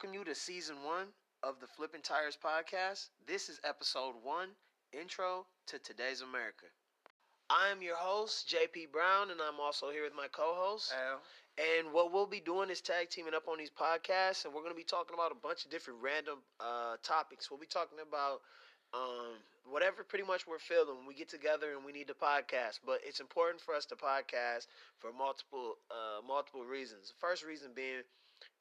welcome you to season one of the Flipping Tires podcast. This is episode one, intro to today's America. I am your host, JP Brown, and I'm also here with my co host. Al. And what we'll be doing is tag teaming up on these podcasts, and we're going to be talking about a bunch of different random uh, topics. We'll be talking about um, whatever pretty much we're feeling when we get together and we need to podcast. But it's important for us to podcast for multiple uh, multiple reasons. The first reason being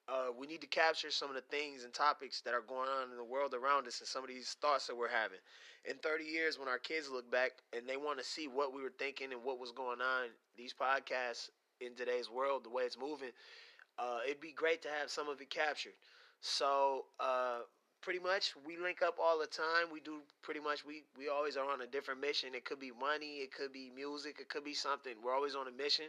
uh, we need to capture some of the things and topics that are going on in the world around us and some of these thoughts that we're having. In 30 years, when our kids look back and they want to see what we were thinking and what was going on, these podcasts in today's world, the way it's moving, uh, it'd be great to have some of it captured. So, uh, pretty much, we link up all the time. We do pretty much, we, we always are on a different mission. It could be money, it could be music, it could be something. We're always on a mission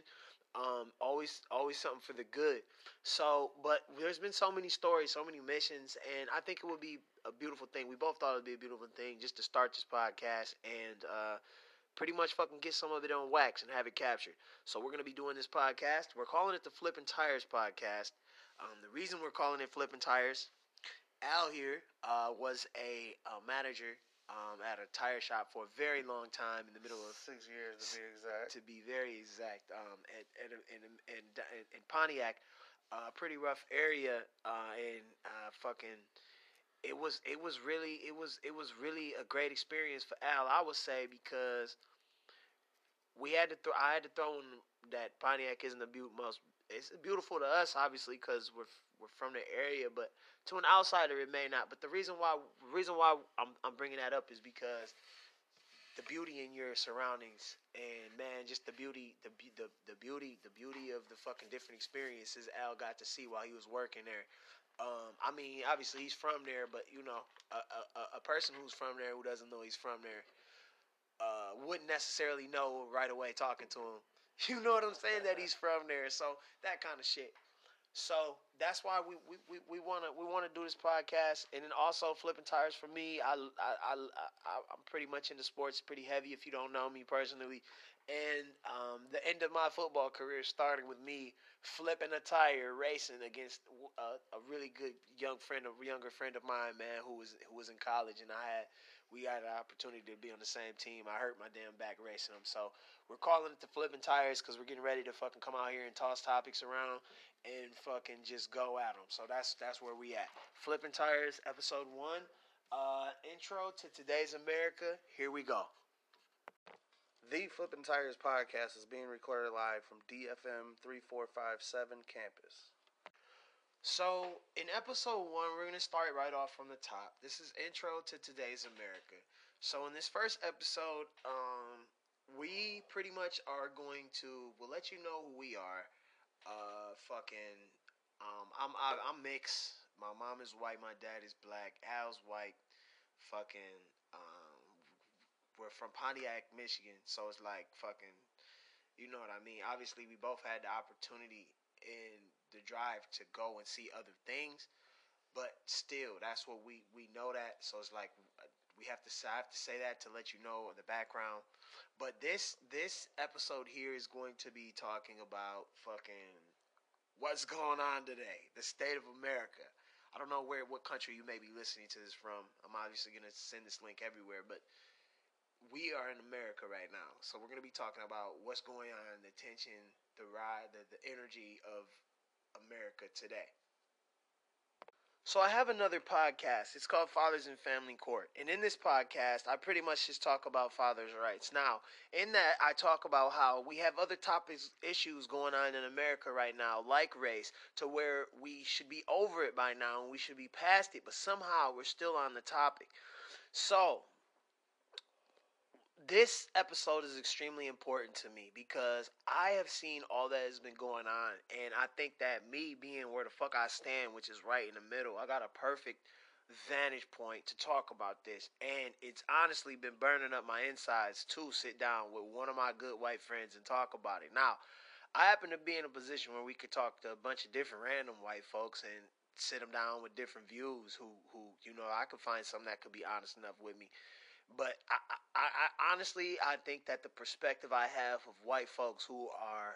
um, always always something for the good. So, but there's been so many stories, so many missions, and I think it would be a beautiful thing. We both thought it would be a beautiful thing just to start this podcast and uh, pretty much fucking get some of it on wax and have it captured. So we're gonna be doing this podcast. We're calling it the Flipping Tires podcast. Um, the reason we're calling it Flipping Tires, Al here uh, was a, a manager um, at a tire shop for a very long time in the middle of six years to be exact. To be very exact, um, at, at, in, in, in Pontiac, a uh, pretty rough area, uh, and uh, fucking, it was it was really it was it was really a great experience for Al. I would say because we had to throw I had to throw in that Pontiac isn't the be- most it's beautiful to us obviously because we're we're from the area, but to an outsider it may not. But the reason why reason why I'm I'm bringing that up is because the beauty in your surroundings and man, just the beauty, the the the beauty, the beauty of the fucking different experiences Al got to see while he was working there. Um, I mean, obviously he's from there, but you know, a, a, a person who's from there who doesn't know he's from there uh, wouldn't necessarily know right away talking to him. You know what I'm saying? That he's from there, so that kind of shit. So that's why we we, we, we wanna we wanna do this podcast, and then also flipping tires for me. I I I, I am pretty much into sports, pretty heavy. If you don't know me personally, and um, the end of my football career started with me flipping a tire, racing against a, a really good young friend, a younger friend of mine, man, who was who was in college, and I had we had an opportunity to be on the same team. I hurt my damn back racing them. So we're calling it the flipping tires because we're getting ready to fucking come out here and toss topics around and fucking just go at them. So that's that's where we at. Flipping tires, episode one. Uh, intro to today's America. Here we go. The Flipping Tires podcast is being recorded live from DFM 3457 campus. So, in episode one, we're going to start right off from the top. This is intro to today's America. So, in this first episode, um, we pretty much are going to, we'll let you know who we are. Uh, fucking, um, I'm, I, am i am mixed. My mom is white, my dad is black. Al's white. Fucking, um, we're from Pontiac, Michigan. So, it's like fucking, you know what I mean? Obviously, we both had the opportunity in the drive to go and see other things. But still, that's what we we know that. So it's like we have to I have to say that to let you know in the background. But this this episode here is going to be talking about fucking what's going on today, the state of America. I don't know where what country you may be listening to this from. I'm obviously gonna send this link everywhere, but we are in America right now. So we're gonna be talking about what's going on, the tension, the ride, the, the energy of America today. So I have another podcast. It's called Fathers and Family Court. And in this podcast, I pretty much just talk about fathers' rights. Now, in that I talk about how we have other topics issues going on in America right now, like race, to where we should be over it by now and we should be past it, but somehow we're still on the topic. So, this episode is extremely important to me because I have seen all that has been going on, and I think that me being where the fuck I stand, which is right in the middle, I got a perfect vantage point to talk about this, and it's honestly been burning up my insides to sit down with one of my good white friends and talk about it. Now, I happen to be in a position where we could talk to a bunch of different random white folks and sit them down with different views who who you know I could find some that could be honest enough with me but I, I, I, honestly, I think that the perspective I have of white folks who are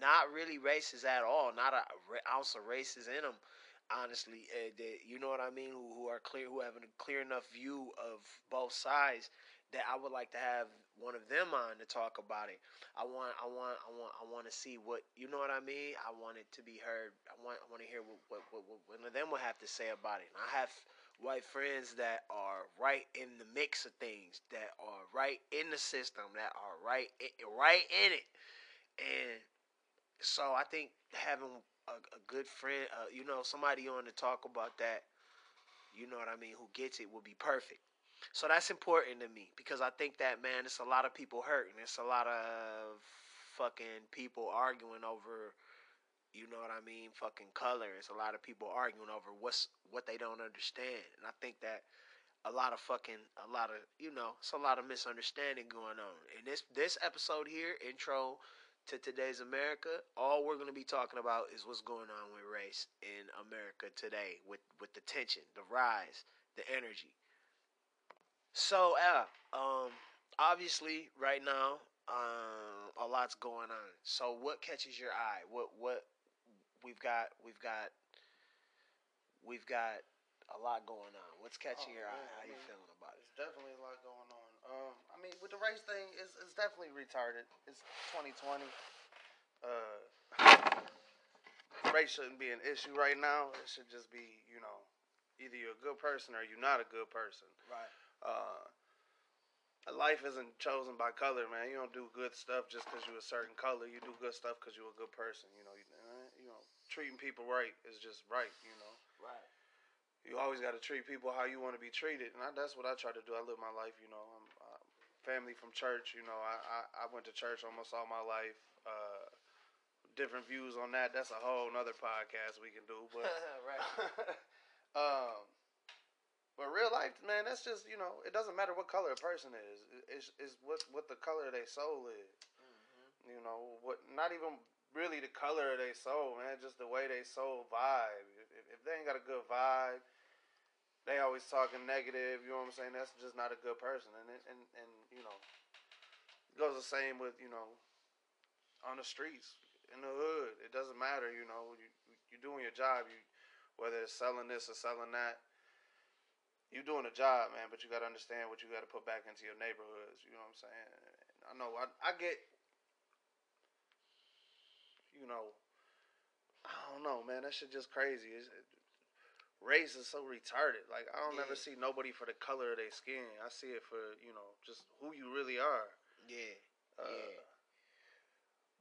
not really racist at all, not a ounce of racist in them, honestly, uh, that you know what I mean, who, who are clear, who have a clear enough view of both sides that I would like to have one of them on to talk about it. I want, I want, I want, I want to see what you know what I mean. I want it to be heard. I want, I want to hear what, what, what, what one of them will have to say about it. And I have white friends that are right in the mix of things, that are right in the system, that are right, right in it, and so I think having a, a good friend, uh, you know, somebody on to talk about that, you know what I mean, who gets it would be perfect. So that's important to me because I think that man, it's a lot of people hurting. It's a lot of fucking people arguing over, you know what I mean, fucking color. It's a lot of people arguing over what's what they don't understand, and I think that a lot of fucking a lot of you know it's a lot of misunderstanding going on. And this this episode here, intro to today's America, all we're going to be talking about is what's going on with race in America today, with with the tension, the rise, the energy. So, uh, um, obviously, right now, um, a lot's going on. So, what catches your eye? What what we've got? We've got we've got a lot going on. What's catching oh, your eye? How I mean, you feeling about it? There's definitely a lot going on. Um, I mean, with the race thing, it's, it's definitely retarded. It's 2020. Uh, race shouldn't be an issue right now. It should just be, you know, either you're a good person or you're not a good person. Right. Uh, life isn't chosen by color, man. You don't do good stuff just because you're a certain color. You do good stuff because you're a good person. You know, you, you know, treating people right is just right. You know. Right you always got to treat people how you want to be treated, and I, that's what I try to do. I live my life, you know. I'm uh, family from church, you know. I, I, I went to church almost all my life. Uh, different views on that. That's a whole another podcast we can do, but right. um, but real life, man, that's just you know, it doesn't matter what color a person is. It's, it's what what the color of their soul is. Mm-hmm. You know, what not even really the color of their soul, man. Just the way they soul vibe. They ain't got a good vibe they always talking negative. You know what I'm saying? That's just not a good person. And and and you know, it goes the same with you know, on the streets in the hood. It doesn't matter. You know, you you doing your job. You whether it's selling this or selling that. You doing a job, man, but you got to understand what you got to put back into your neighborhoods. You know what I'm saying? I know I, I get, you know, I don't know, man. That shit just crazy. It's, race is so retarded. Like I don't yeah. ever see nobody for the color of their skin. I see it for you know just who you really are. Yeah, uh, yeah.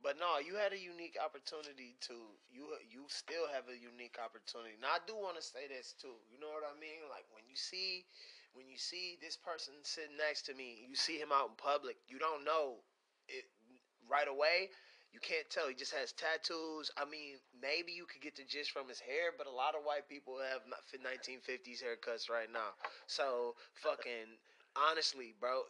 But no, you had a unique opportunity to you. You still have a unique opportunity. Now I do want to say this too. You know what I mean? Like when you see when you see this person sitting next to me, you see him out in public. You don't know it right away you can't tell. He just has tattoos. I mean, maybe you could get the gist from his hair, but a lot of white people have 1950s haircuts right now. So fucking honestly, bro,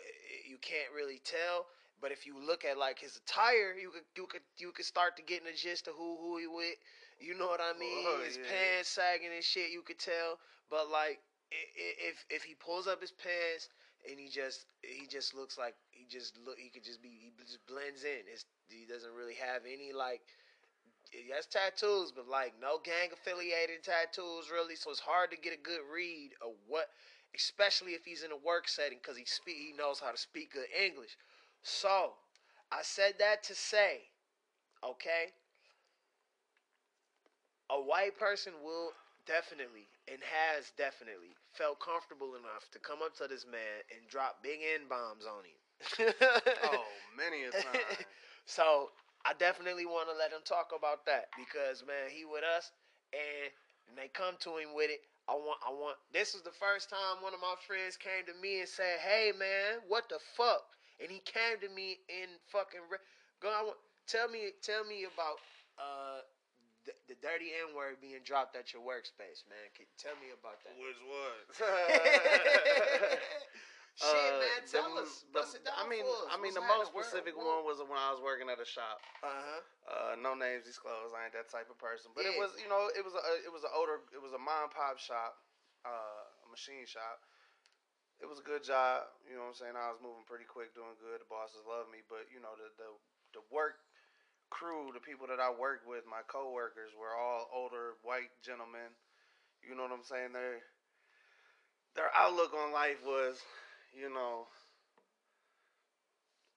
you can't really tell. But if you look at like his attire, you could you could you could start to get in the gist of who who he with. You know what I oh, mean? Oh, his yeah. pants sagging and shit. You could tell. But like if if he pulls up his pants and he just he just looks like he just look he could just be he just blends in. His he doesn't really have any like he has tattoos, but like no gang affiliated tattoos really. So it's hard to get a good read of what, especially if he's in a work setting, because he speak he knows how to speak good English. So I said that to say, okay, a white person will definitely and has definitely felt comfortable enough to come up to this man and drop big N bombs on him. oh, many a time. So I definitely want to let him talk about that because man, he with us, and, and they come to him with it. I want, I want. This is the first time one of my friends came to me and said, "Hey man, what the fuck?" And he came to me in fucking. Re- Go, I want, tell me, tell me about uh the, the dirty N word being dropped at your workspace, man. Can, tell me about that. Which one? Shit, uh, man, tell the, us. The, I mean, I mean, the most specific one was when I was working at a shop. Uh-huh. Uh No names disclosed. I ain't that type of person, but yeah. it was, you know, it was a, it was an older, it was a mom pop shop, uh, a machine shop. It was a good job. You know what I'm saying? I was moving pretty quick, doing good. The bosses loved me, but you know, the the the work crew, the people that I worked with, my coworkers were all older white gentlemen You know what I'm saying? Their their outlook on life was, you know,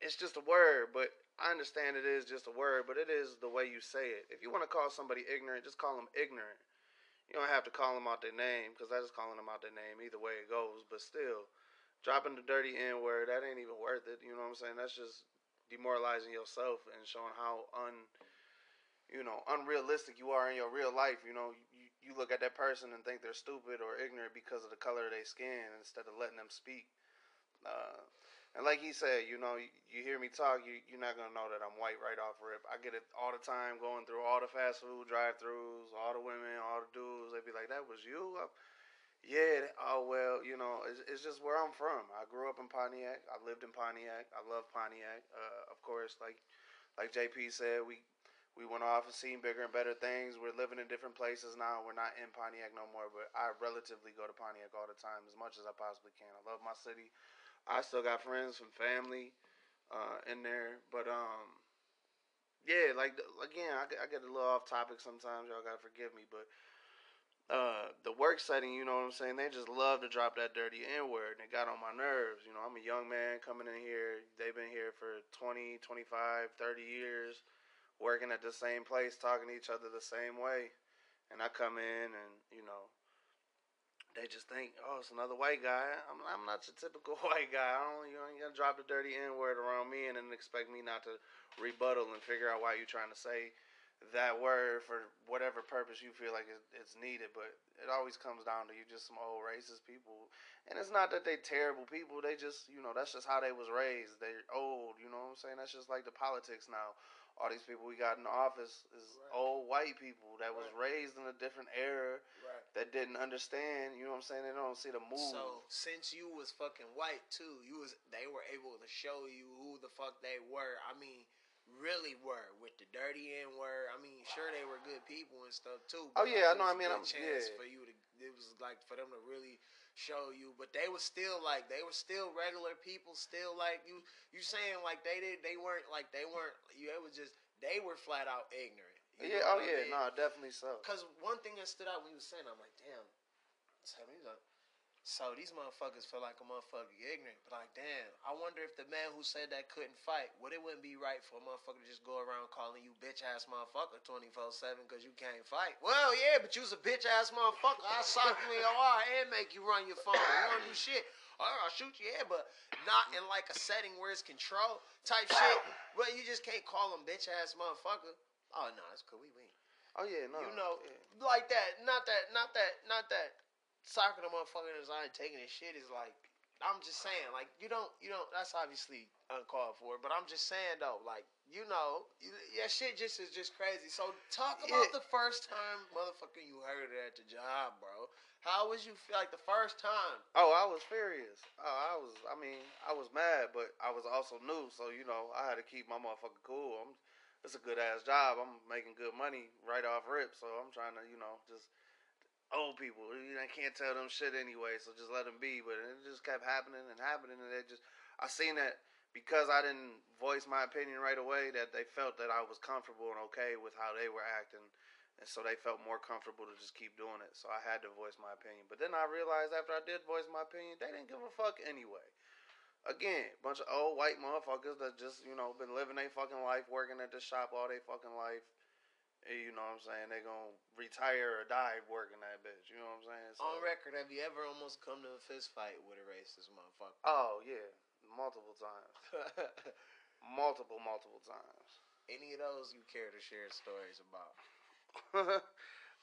it's just a word, but I understand it is just a word, but it is the way you say it. If you want to call somebody ignorant, just call them ignorant. You don't have to call them out their name because that is calling them out their name either way it goes. But still, dropping the dirty N word, that ain't even worth it. You know what I'm saying? That's just demoralizing yourself and showing how un, you know, unrealistic you are in your real life. You know, you, you look at that person and think they're stupid or ignorant because of the color of their skin instead of letting them speak. Uh, and like he said, you know, you, you hear me talk, you, you're not gonna know that I'm white right off rip. I get it all the time, going through all the fast food drive-throughs, all the women, all the dudes. They be like, "That was you." I'm, yeah. Oh well, you know, it's, it's just where I'm from. I grew up in Pontiac. I lived in Pontiac. I love Pontiac. Uh, of course, like like JP said, we we went off and seen bigger and better things. We're living in different places now. We're not in Pontiac no more, but I relatively go to Pontiac all the time as much as I possibly can. I love my city. I still got friends and family uh, in there, but um, yeah, like again, I, I get a little off topic sometimes. Y'all gotta forgive me, but uh, the work setting, you know what I'm saying? They just love to drop that dirty N word, and it got on my nerves. You know, I'm a young man coming in here. They've been here for 20, 25, 30 years, working at the same place, talking to each other the same way. And I come in, and you know, they just think, oh, it's another white guy. I'm, I'm not your typical white guy. I don't, you you gotta drop the dirty N word around me and then expect me not to rebuttal and figure out why you're trying to say that word for whatever purpose you feel like it's needed. But it always comes down to you just some old racist people. And it's not that they terrible people. They just, you know, that's just how they was raised. They're old, you know what I'm saying? That's just like the politics now all these people we got in the office is right. old white people that was right. raised in a different era right. that didn't understand. You know what I'm saying? They don't see the move. So since you was fucking white too, you was they were able to show you who the fuck they were. I mean, really were with the dirty N word. I mean, sure they were good people and stuff too. oh yeah, I know. I mean, I'm chance yeah. for you to. It was like for them to really show you, but they were still like they were still regular people, still like you. You saying like they did, they weren't like they weren't. You it was just they were flat out ignorant. yeah. Oh yeah. I mean? No, definitely so. Because one thing that stood out when you were saying, I'm like, damn. So these motherfuckers feel like a motherfucker ignorant. But like, damn, I wonder if the man who said that couldn't fight, would it wouldn't be right for a motherfucker to just go around calling you bitch ass motherfucker 24 7 because you can't fight? Well, yeah, but you's a bitch ass motherfucker. I sock you in your eye and make you run your phone. You don't do shit. Right, I'll shoot you, yeah, but not in like a setting where it's control type shit. Well, you just can't call him bitch ass motherfucker. Oh no, it's cool. We win. Oh yeah, no. You know, yeah. like that. Not that. Not that. Not that soccer the motherfucker that's not taking his shit is like I'm just saying, like you don't, you don't. That's obviously uncalled for. But I'm just saying though, like you know, you, yeah, shit just is just crazy. So talk about yeah. the first time, motherfucker, you heard it at the job, bro. How was you feel like the first time? Oh, I was furious. Oh, I was. I mean, I was mad, but I was also new, so you know, I had to keep my motherfucker cool. I'm. It's a good ass job. I'm making good money right off rip, so I'm trying to, you know, just old people. I can't tell them shit anyway, so just let them be. But it just kept happening and happening, and it just I seen that because I didn't voice my opinion right away, that they felt that I was comfortable and okay with how they were acting, and so they felt more comfortable to just keep doing it. So I had to voice my opinion. But then I realized after I did voice my opinion, they didn't give a fuck anyway. Again, bunch of old white motherfuckers that just you know been living their fucking life, working at the shop all their fucking life you know what I'm saying? they're gonna retire or die working that bitch. You know what I'm saying? So, On record, have you ever almost come to a fist fight with a racist motherfucker? Oh yeah, multiple times. multiple, multiple times. Any of those you care to share stories about?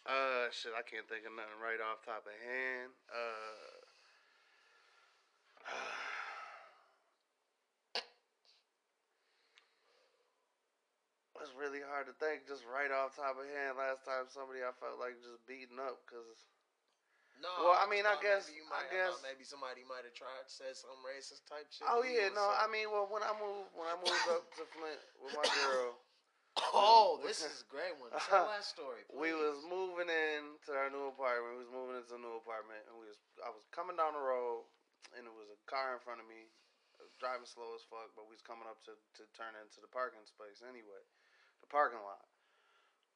uh, shit, I can't think of nothing right off top of hand. Uh. It's really hard to think just right off top of hand. Last time somebody I felt like just beating up because. No. Well, I mean, I guess. You might, I guess maybe somebody might have tried said some racist type shit. Oh yeah, no. I mean, well, when I moved when I moved up to Flint with my girl. Oh, this is a great one. Tell that story. Please. We was moving in to our new apartment. We was moving into a new apartment, and we was I was coming down the road, and it was a car in front of me, driving slow as fuck. But we was coming up to to turn into the parking space anyway the parking lot.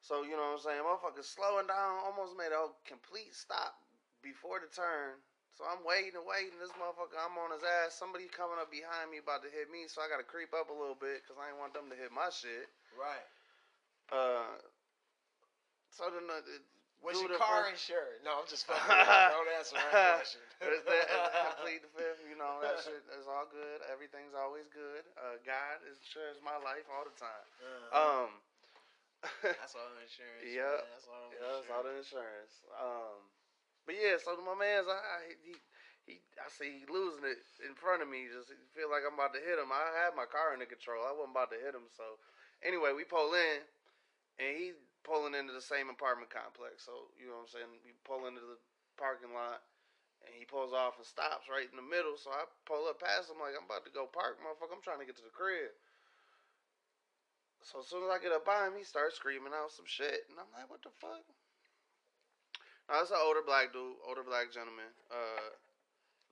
So you know what I'm saying? Motherfucker slowing down, almost made a complete stop before the turn. So I'm waiting and waiting. This motherfucker, I'm on his ass. Somebody coming up behind me about to hit me, so I gotta creep up a little bit because I ain't want them to hit my shit. Right. Uh, so then uh, Was your car insured? No, I'm just fucking. Don't answer that question. That complete the fifth? You know that shit is all good. Everything's always good. Uh, God insures my life all the time. Uh-huh. Um, that's all the insurance. yeah. man. That's all yeah, it's all the insurance. insurance. Um, but yeah, so my man's I, I he he I see he losing it in front of me. Just feel like I'm about to hit him. I had my car under control. I wasn't about to hit him. So anyway, we pull in, and he pulling into the same apartment complex. So you know what I'm saying. We pull into the parking lot. And he pulls off and stops right in the middle. So I pull up past him like I'm about to go park, motherfucker. I'm trying to get to the crib. So as soon as I get up by him, he starts screaming out some shit, and I'm like, "What the fuck?" Now it's an older black dude, older black gentleman. Uh,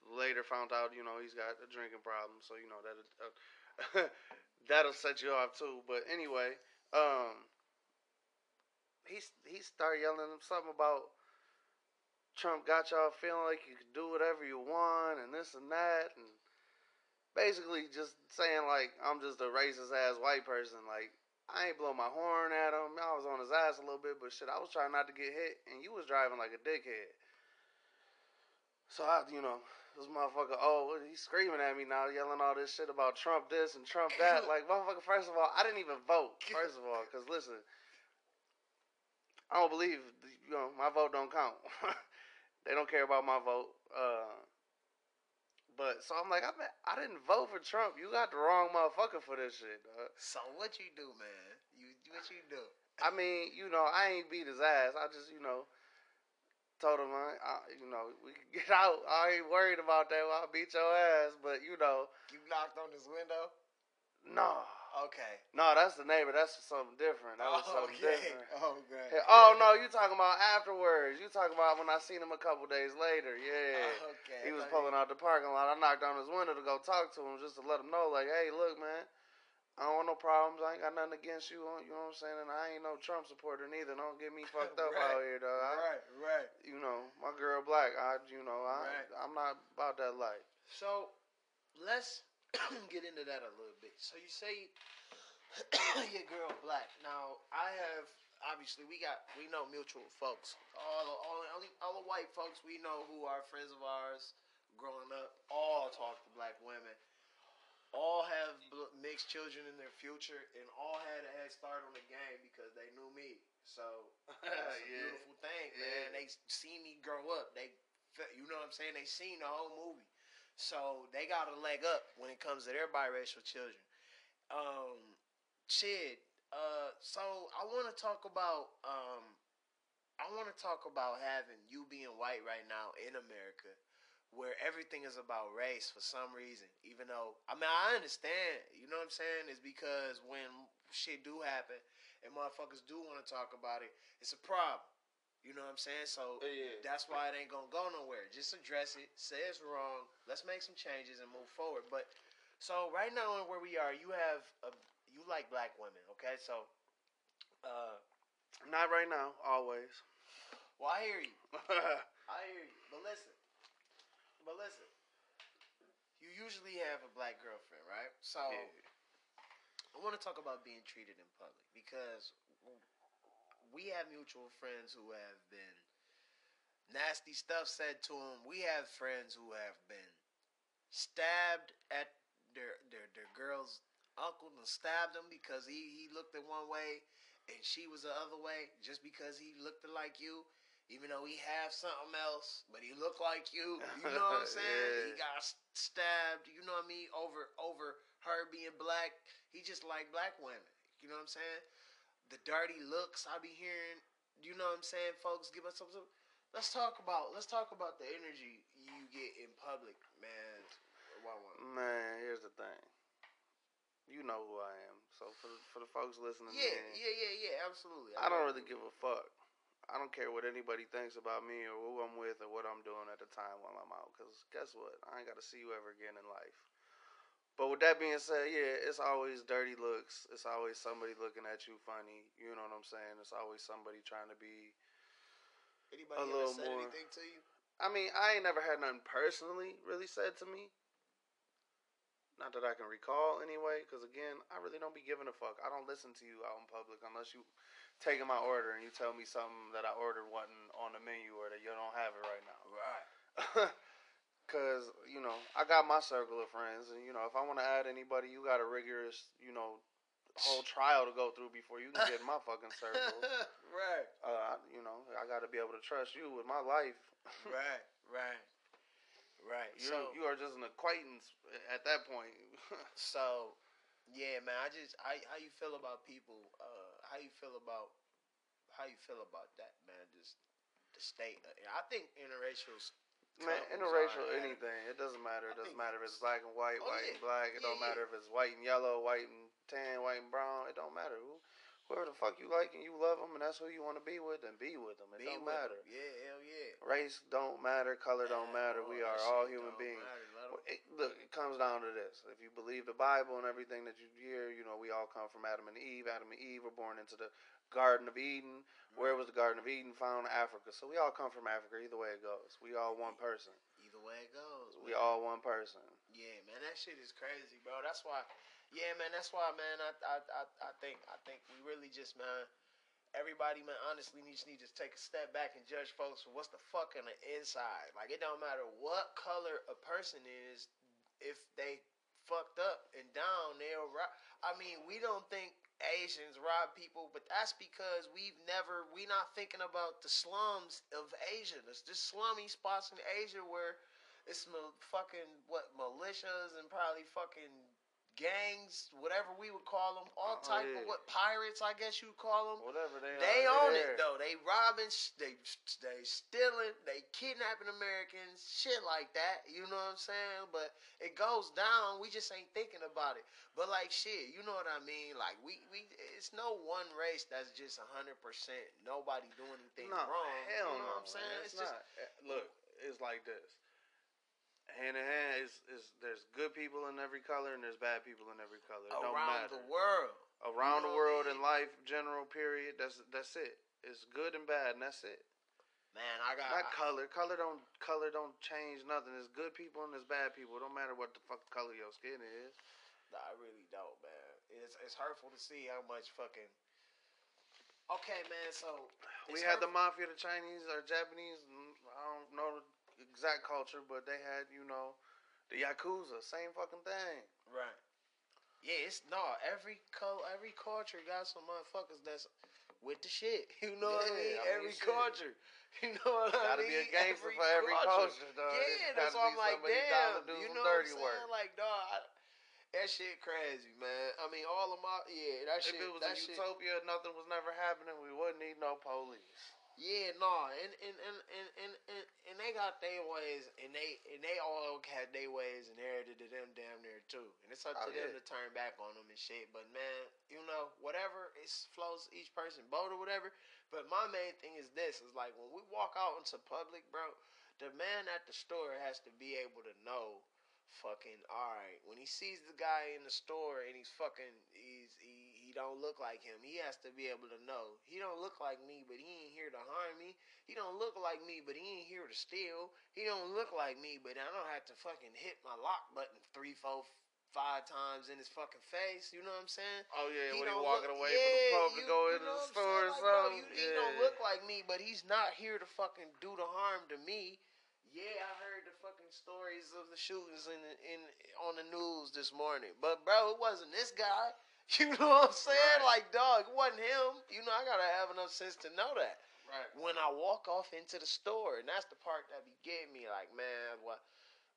later found out, you know, he's got a drinking problem, so you know that uh, that'll set you off too. But anyway, um, he he started yelling something about Trump got y'all feeling like you could do whatever you want and this and that, and basically just saying like I'm just a racist ass white person. Like I ain't blow my horn at him. I was on his ass a little bit, but shit, I was trying not to get hit, and you was driving like a dickhead. So I, you know, this motherfucker, oh, he's screaming at me now, yelling all this shit about Trump this and Trump that. Like, motherfucker, first of all, I didn't even vote. First of all, because listen, I don't believe, you know, my vote don't count. they don't care about my vote. Uh, but so I'm like, I mean, I didn't vote for Trump. You got the wrong motherfucker for this shit. Dog. So what you do, man? You what you do? I mean, you know, I ain't beat his ass. I just, you know, told him, I, I you know, we can get out. I ain't worried about that. I'll beat your ass. But you know, You knocked on his window. no, Okay. no, that's the neighbor. That's something different. That was something okay. different. Okay. Hey, oh no, you talking about afterwards? You talking about when I seen him a couple days later? Yeah. Okay. He was pulling out the parking lot. I knocked on his window to go talk to him just to let him know, like, hey, look, man, I don't want no problems. I ain't got nothing against you. You know what I'm saying? And I ain't no Trump supporter neither. Don't get me fucked up Right. out here, dog. I- Right. Right. you know, my girl black. I, you know, I, Right. I'm not about that life. So let's get into that a little bit. So you say your girl black. Now I have obviously we got we know mutual folks. All the all, the- all the white folks we know who are friends of ours growing up all talk to black women. All have mixed children in their future, and all had a head start on the game because they knew me. So that's a Yeah. beautiful thing, Yeah. man. They see me grow up. They, you know what I'm saying? They seen the whole movie. So they got a leg up when it comes to their biracial children. Um, shit. Uh, so I want to talk about. Um, I want to talk about having you being white right now in America, where everything is about race for some reason. Even though I mean I understand, you know what I'm saying? Is because when shit do happen and motherfuckers do want to talk about it, it's a problem. You know what I'm saying? So Yeah. that's why it ain't gonna go nowhere. Just address it, say it's wrong. Let's make some changes and move forward. But so right now, and where we are, you have a, you like black women, okay? So, uh, Not right now. Always. well, I hear you. I hear you. But listen, but listen. You usually have a black girlfriend, right? So I want to talk about being treated in public because we have mutual friends who have been nasty stuff said to them. We have friends who have been stabbed at their their their girl's uncle and stabbed him because he he looked at one way and she was the other way just because he looked like you. Even though he have something else, but he looked like you, you know what I'm saying? He got stabbed, you know what I mean? Over over her being black, he just like black women. You know what I'm saying? The dirty looks I be hearing. You know what I'm saying? Folks, give us some. some- Let's talk about. Let's talk about the energy you get in public, man. Man, here's the thing. You know who I am. So for the, for the folks listening, Yeah, in, yeah, yeah, yeah. Absolutely. I don't really give a fuck. I don't care what anybody thinks about me or who I'm with or what I'm doing at the time while I'm out. Cause guess what? I ain't got to see you ever again in life. But with that being said, yeah, it's always dirty looks. It's always somebody looking at you funny. You know what I'm saying? It's always somebody trying to be. Anybody A ever little said more. anything to you? I mean, I ain't never had nothing personally really said to me. Not that I can recall anyway, because again, I really don't be giving a fuck. I don't listen to you out in public unless you taking my order and you tell me something that I ordered wasn't on the menu or that you don't have it right now. Right. Cause you know I got my circle of friends, and you know if I want to add anybody, you got a rigorous you know whole trial to go through before you can get in my fucking circle. right. Uh, you know I got to be able to trust you with my life. Right. Right. Right. You so you are just an acquaintance at that point. so yeah, man. I just I how you feel about people? Uh, how you feel about how you feel about that, man? Just the state. I think interracial. Man, interracial anything. It doesn't matter. It doesn't matter if it's black and white, Oh, white yeah. and black. It don't Yeah, matter if it's white and yellow, white and tan, white and brown. It don't matter who, whoever the fuck you like and you love them and that's who you want to be with, then be with them. It Be don't matter. them. Yeah, hell yeah. Race don't matter. Color don't matter. We are all human beings. matter. Let 'em- Well, It, look, it comes down to this. If you believe the Bible and everything that you hear, you know, we all come from Adam and Eve. Adam and Eve were born into the Garden of Eden. Mm-hmm. Where was the Garden of Eden found? Africa. So we all come from Africa. Either way it goes, we all one person. Either way it goes. We man. all one person. Yeah, man, that shit is crazy, bro. That's why. Yeah, man, that's why, man. I, I, I, I think, I think we really just, man. Everybody, man, honestly, needs need to take a step back and judge folks for what's the fuck on the inside. Like, it don't matter what color a person is, if they fucked up and down, they'll rob. I mean, we don't think Asians rob people, but that's because we've never, we not thinking about the slums of Asia. There's just slummy spots in Asia where it's fucking what militias and probably fucking gangs, whatever we would call them, all Oh, type yeah. of what pirates, I guess you call them. Whatever they, They are, own it though. They robbing, they they stealing, they kidnapping Americans, shit like that. You know what I'm saying? But it goes down. We just ain't thinking about it. But like shit, you know what I mean? Like we we, it's no one race that's just hundred percent nobody doing anything No, wrong. hell you know no. what I'm saying? man. It's, It's, just not. Eh, Look, it's like this. Hand in hand is, is there's good people in every color and there's bad people in every color. It around the world. Around You know the I world mean? in life, general period. That's that's it. It's good and bad, and that's it. Man, I got Not color. Color don't color don't change nothing. There's good people and there's bad people. It don't matter what the fuck color your skin is. Nah, I really don't, man. It's it's hurtful to see how much fucking. Okay, man. So We had the mafia, the Chinese or Japanese. mm, I don't know exact culture, but they had you know the yakuza. Same fucking thing. right. Yeah, it's no every color, every culture got some motherfuckers that's with the shit. You know what I mean? I mean, every shit. culture. You know what I Gotta mean? be a gangster for every culture, dog. Yeah, that's why I'm like, somebody down to damn. You know what I'm saying? work. Like, dog, I, that shit crazy, man. I mean, all of my yeah, that If shit. it was that a shit, utopia, nothing was never happening. We wouldn't need no police. Yeah, no, and and and and and, and, and they got their ways, and they and they all had their ways inherited to them damn near too, and it's up oh, to Oh, them yeah. to turn back on them and shit. But man, you know, whatever it flows each person boat or whatever. But my main thing is this: is like when we walk out into public, bro, the man at the store has to be able to know. Fucking all right. When he sees the guy in the store and he's fucking, he's he he don't look like him. He has to be able to know. He don't look like me, but he ain't here to harm me. He don't look like me, but he ain't here to steal. He don't look like me, but I don't have to fucking hit my lock button three, four, five times in his fucking face. You know what I'm saying? Oh yeah, He when he walking look- away yeah, from the pub to go you into the store or? Like, bro, something. you- yeah. He don't look like me, but he's not here to fucking do the harm to me. Yeah, I heard the fucking stories of the shootings in in on the news this morning, but bro, it wasn't this guy. You know what I'm saying? Right. Like, dog, it wasn't him. You know, I gotta have enough sense to know that right. when I walk off into the store, and that's the part that be getting me. Like, man, what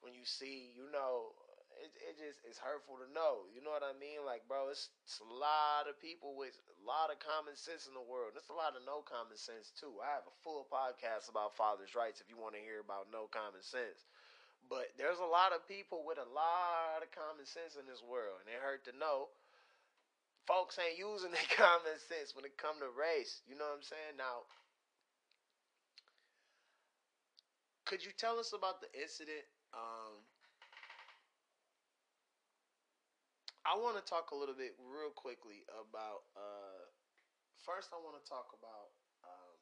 when you see, you know, it, it just it's hurtful to know. You know what I mean? Like, bro, it's, it's a lot of people with a lot of common sense in the world. There's a lot of no common sense too. I have a full podcast about fathers' rights if you want to hear about no common sense. But there's a lot of people with a lot of common sense in this world, and it hurt to know folks ain't using their common sense when it come to race. You know what I'm saying? Now, could you tell us about the incident um, I want to talk a little bit real quickly about. Uh, first, I want to talk about um,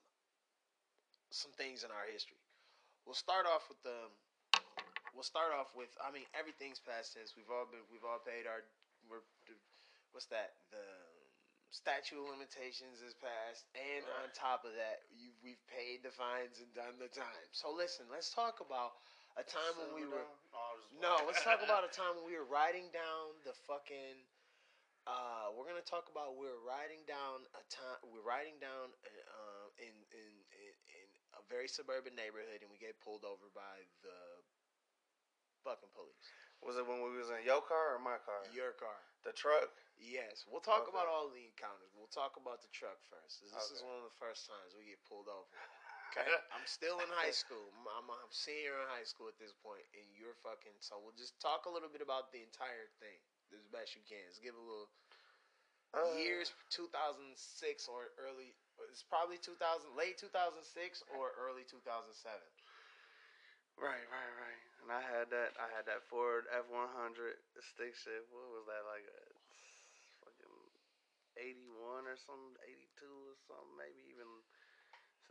some things in our history. We'll start off with the. We'll start off with. I mean, everything's past tense. We've all been. We've all paid our. We're, what's that? The statute of limitations is passed, and Right. on top of that, you, we've paid the fines and done the time. So listen, let's talk about a time when we were. No, let's talk about a time when we were riding down the fucking. Uh, we're gonna talk about we're riding down a time. We're riding down uh, in, in in in a very suburban neighborhood, and we get pulled over by the fucking police. Was it when we was in your car or my car? Your car. The truck. Yes, we'll talk Okay. about all the encounters. We'll talk about the truck first. This is one of the first times we get pulled over. Okay, I'm still in high school. I'm, I'm, I'm senior in high school at this point, and you're fucking. So we'll just talk a little bit about the entire thing as best you can. Let's give a little Uh, years 2006 or early. It's probably 2000, late 2006 or early 2007. Right, right, right. And I had that. I had that Ford F one hundred stick shift. What was that like? A fucking eighty one or something, eighty two or something, maybe even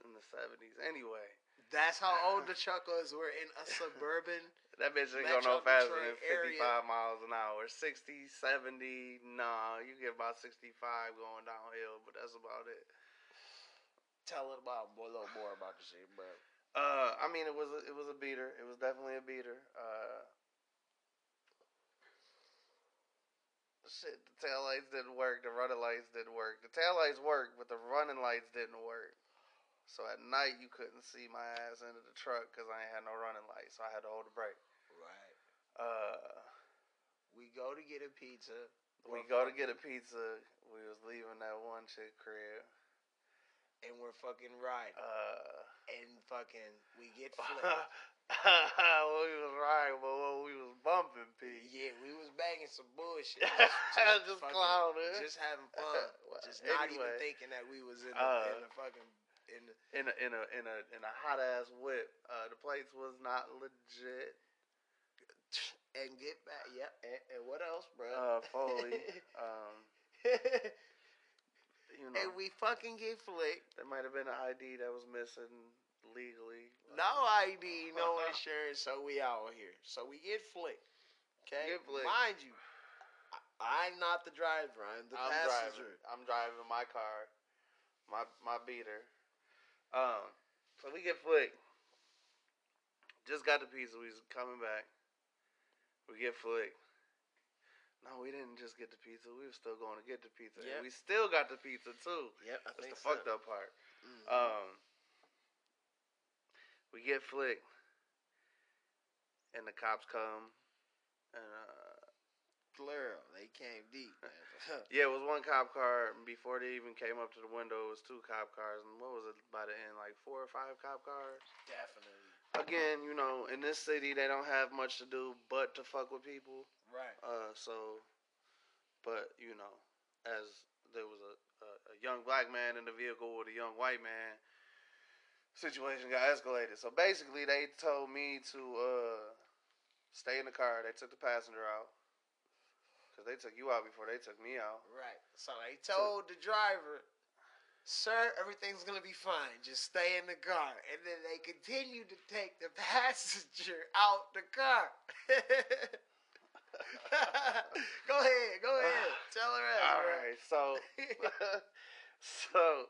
in the seventies. Anyway, That's how old the truck was. We're in a suburban. that bitch ain't going no faster than 55 area. miles an hour. 60, 70, Nah, you get about sixty five going downhill, but that's about it. Tell it about a little more about the shit, bro. Uh, I mean, it was a, it was a beater. It was definitely a beater. Uh, shit, the tail lights didn't work. The running lights didn't work. The tail lights worked, but the running lights didn't work. So at night you couldn't see my ass into the truck because I ain't had no running lights. So I had to hold the brake. Right. Uh, We go to get a pizza. we go to get a pizza. We was leaving that one chick crib. and we're fucking riding, Uh, and fucking we get flipped. We was riding, but we was bumping, P. yeah, we was banging some bullshit. Just fucking- clowning. just having fun, Well, just not even thinking that we was in the, Uh, in the fucking in the, in a in a in a in a hot ass whip. Uh, the plates was not legit. and get back. Yep. And, and what else, bro? Uh, Foley. um, you know, and we fucking get flicked. there might have been an ID that was missing legally. No ID, no insurance, so we out here. So we get flicked. Okay, Get flicked. mind you, I, I'm not the driver. I'm the I'm passenger. driving. I'm driving my car, my my beater. Um, so we get flicked. Just got the pizza. We was coming back. We get flicked. No, we didn't just get the pizza. We were still going to get the pizza. Yep. And we still got the pizza too. Yep, I That's think the so. fucked up part. Mhm. Um, we get flicked, and the cops come, and uh. They came deep. yeah, it was one cop car. Before they even came up to the window, it was two cop cars, and what was it by the end? Like four or five cop cars. Definitely. Again, you know, in this city, they don't have much to do but to fuck with people. Right. Uh, so, but you know, as there was a, a, a young black man in the vehicle with a young white man, situation got escalated. So basically, they told me to uh, stay in the car. They took the passenger out because they took you out before they took me out. Right. So they told the driver, "Sir, everything's gonna be fine. Just stay in the car." And then they continued to take the passenger out the car. go ahead. Go ahead. Tell her. All right, so so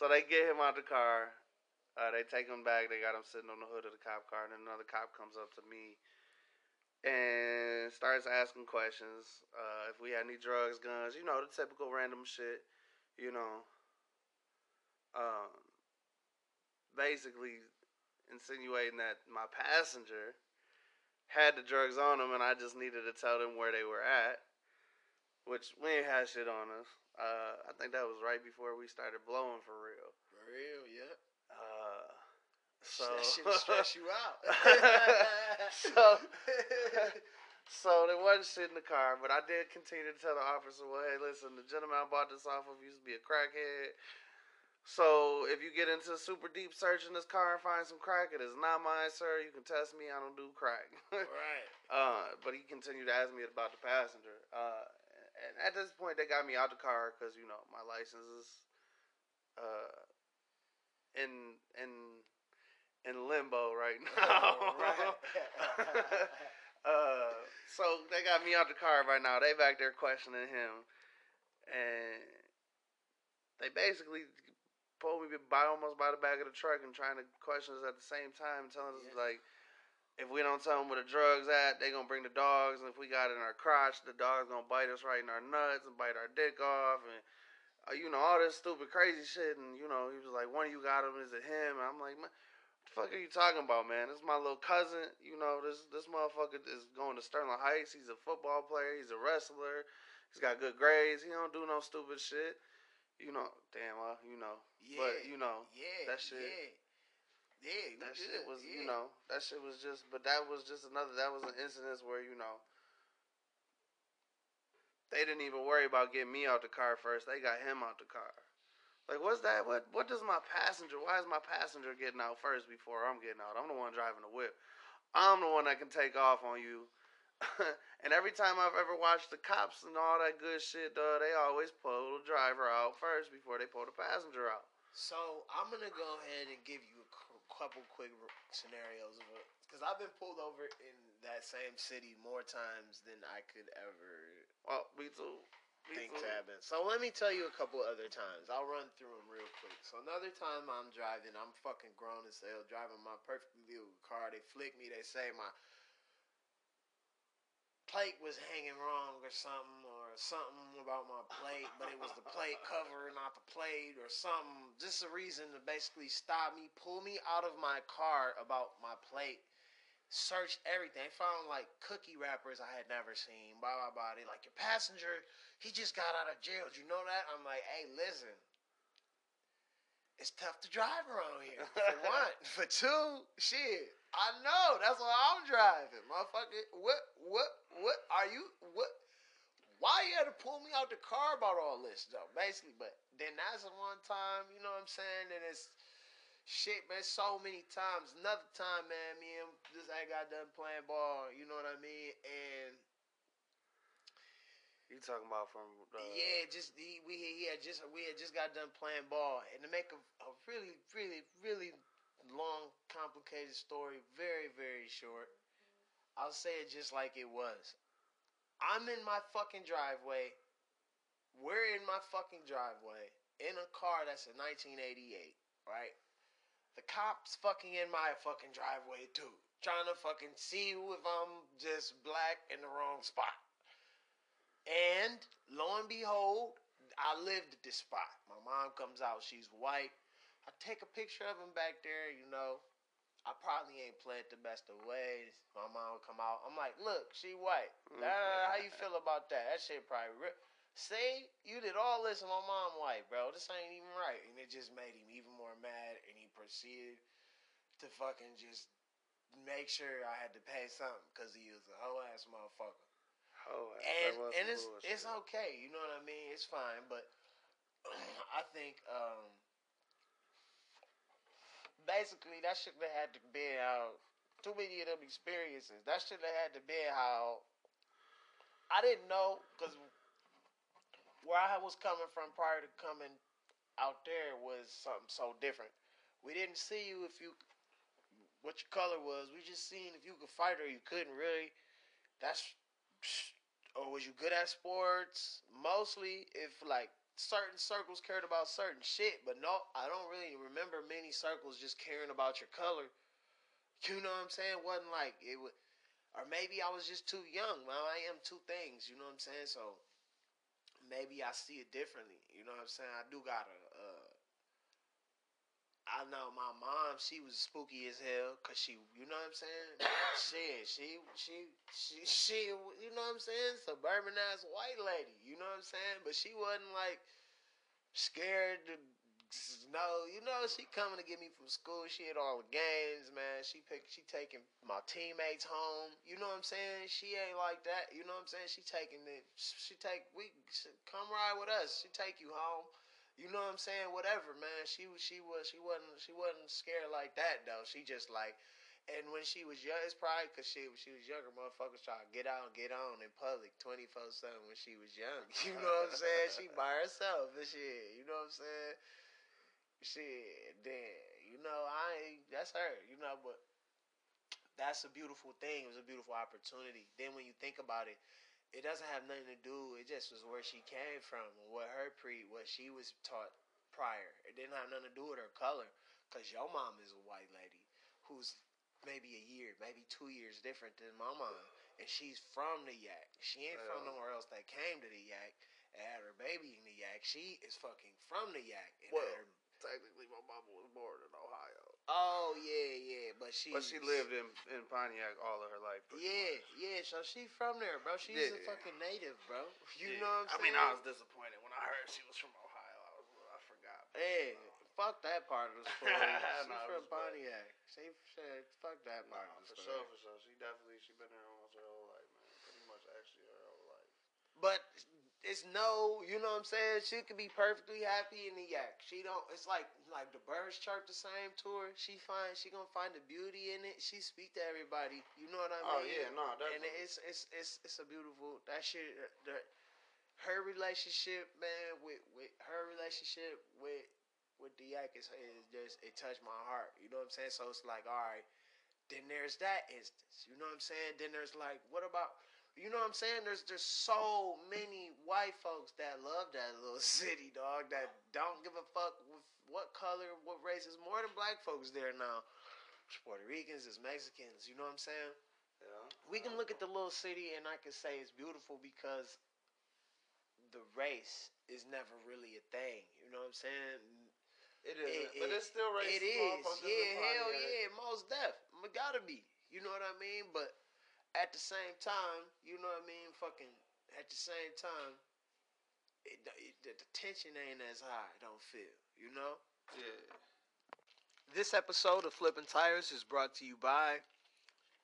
so they get him out the car. Uh, they take him back. They got him sitting on the hood of the cop car, and then another cop comes up to me and starts asking questions. Uh, if we had any drugs, guns, you know, the typical random shit. You know, um, basically insinuating that my passenger had the drugs on him, and I just needed to tell them where they were at which we ain't had shit on us. Uh, I think that was right before we started blowing for real. For real, yeah. Uh, so that shit stress you out. So- so there wasn't shit in the car, but I did continue to tell the officer, "Well, hey, listen, the gentleman I bought this off of used to be a crackhead. So if you get into a super deep search in this car and find some crack, it is not mine, sir. You can test me. I don't do crack." right. Uh, but but he continued to ask me about the passenger. Uh, and at this point, they got me out the car because you know my license is uh, in in in limbo right now. Right. uh, so they got me out the car right now. They back there questioning him, and they basically pulled me by almost by the back of the truck and trying to question us at the same time, telling us Yeah. like. If we don't tell them where the drugs at, they gonna bring the dogs, and if we got it in our crotch, the dogs gonna bite us right in our nuts and bite our dick off, and uh, you know all this stupid crazy shit. And you know he was like, "One of you got him? Is it him?" And I'm like, "Man, what the fuck are you talking about, man? This is my little cousin. You know this this motherfucker is going to Sterling Heights. He's a football player. He's a wrestler. He's got good grades. He don't do no stupid shit. You know, damn well, you know. yeah. But you know, yeah. that shit- Yeah. Yeah, that good, shit was, yeah. you know, that shit was just, but that was just another, that was an incident where, you know, they didn't even worry about getting me out the car first. They got him out the car. Like, what's that? What, what does my passenger, why is my passenger getting out first before I'm getting out? I'm the one driving the whip. I'm the one that can take off on you. and every time I've ever watched the cops and all that good shit, dog, they always pull the driver out first before they pull the passenger out. So I'm gonna go ahead and give you a couple quick scenarios of it, because I've been pulled over in that same city more times than I could ever Well, me too. Me think too. to happen. So let me tell you a couple other times. I'll run through them real quick. So another time I'm driving, I'm fucking grown as hell, driving my perfectly legal car. They flick me. They say my plate was hanging wrong or something, or something about my plate, but it was the plate cover, not the plate, or something. Just a reason to basically stop me, pull me out of my car about my plate. Searched everything. Found like cookie wrappers I had never seen. Blah blah blah. They like your passenger. He just got out of jail. You know that? I'm like, hey, listen. It's tough to drive around here. For one, for two, shit. I know. That's why I'm driving, motherfucker. What? What? What are you? What? Why you had to pull me out the car about all this though? Basically, but then that's the one time. You know what I'm saying? And it's shit, man. So many times. Another time, man. Me and this I got done playing ball. You know what I mean? And You talking about from uh, yeah, just he, we he had just we had just got done playing ball, and to make a, a really really really long complicated story very very short, I'll say it just like it was. I'm in my fucking driveway. We're in my fucking driveway in a car that's a 1988, right? The cops fucking in my fucking driveway too, trying to fucking see if I'm just black in the wrong spot. And lo and behold, I lived at this spot. My mom comes out, she's white. I take a picture of him back there, you know. I probably ain't played the best of ways. My mom would come out. I'm like, look, she white. Mm. Uh, how you feel about that? That shit probably real. See, you did all this and my mom white, bro. This ain't even right. And it just made him even more mad and he proceeded to fucking just make sure I had to pay something because he was a hoe ass motherfucker Oh, and and it's bullshit. it's okay, you know what I mean. It's fine, but I think um, basically that should have had to be how too many of them experiences. That should have had to be how I didn't know because where I was coming from prior to coming out there was something so different. We didn't see you if you what your color was. We just seen if you could fight or you couldn't really. That's or oh, was you good at sports? Mostly if like certain circles cared about certain shit, but no, I don't really remember many circles just caring about your color. You know what I'm saying? wasn't like it would, or maybe I was just too young. Well, I am two things. You know what I'm saying? So maybe I see it differently. You know what I'm saying? I do got a. Uh, I know my mom. She was spooky as hell because she, you know what I'm saying? Shit, she, she, she, she, you know what I'm saying? Suburban ass white lady. You know what I'm saying? But she wasn't like scared to. No, you know she coming to get me from school. She had all the games, man. She pick, she taking my teammates home. You know what I'm saying? She ain't like that. You know what I'm saying? She taking it. She take we she, come ride with us. She take you home. You know what I'm saying? Whatever, man. She was she was she wasn't she wasn't scared like that though. She just like and when she was young, it's probably because she she was younger, motherfuckers try to get out get on in public twenty four seven when she was young. You know what I'm saying? She by herself and shit. You know what I'm saying? Shit, then you know I. That's her. You know, but that's a beautiful thing. It was a beautiful opportunity. Then when you think about it, it doesn't have nothing to do. It just was where she came from, what her pre, what she was taught prior. It didn't have nothing to do with her color, cause your mom is a white lady who's maybe a year, maybe two years different than my mom, and she's from the Yak. She ain't from nowhere else that came to the Yak and had her baby in the Yak. She is fucking from the Yak and Well, her. Technically, my mama was born in Ohio, Oh yeah, yeah, but she. but she lived in in Pontiac all of her life. Yeah, much. yeah. So she from there, bro. She's a fucking native, bro. You Yeah. know what I'm saying? I mean, I was disappointed when I heard she was from Ohio. I was, I forgot. Hey, fuck that part of the story. She's it from was bad. Pontiac. She said, fuck that part the for story. sure, for sure. She definitely she been there almost her whole life, man. Pretty much actually her whole life. But it's no, you know what I'm saying? She could be perfectly happy in the yak. She don't. It's like like the birds chirp the same to her. She find she gonna find the beauty in it. She speak to everybody. You know what I oh, mean? Oh yeah, no, and it's it's it's it's a beautiful that shit. The, her relationship, man, with with her relationship with with the yak is, is just it touched my heart. You know what I'm saying? So it's like, all right, then there's that instance. You know what I'm saying? Then there's like, what about? You know what I'm saying? There's there's so many white folks that love that little city, dog. That don't give a fuck with what color, what race. There's more than black folks there now. There's Puerto Ricans, there's Mexicans. You know what I'm saying? Yeah. we can look at the little city and I can say it's beautiful because the race is never really a thing. You know what I'm saying? It is, It- but it- it's still racist. It is. Yeah, hell yeah, most. It gotta be. You know what I mean? But at the same time, you know what I mean? Fucking at the same time, it, it, the tension ain't as high. I don't feel. You know. Yeah. This episode of Flipping Tires is brought to you by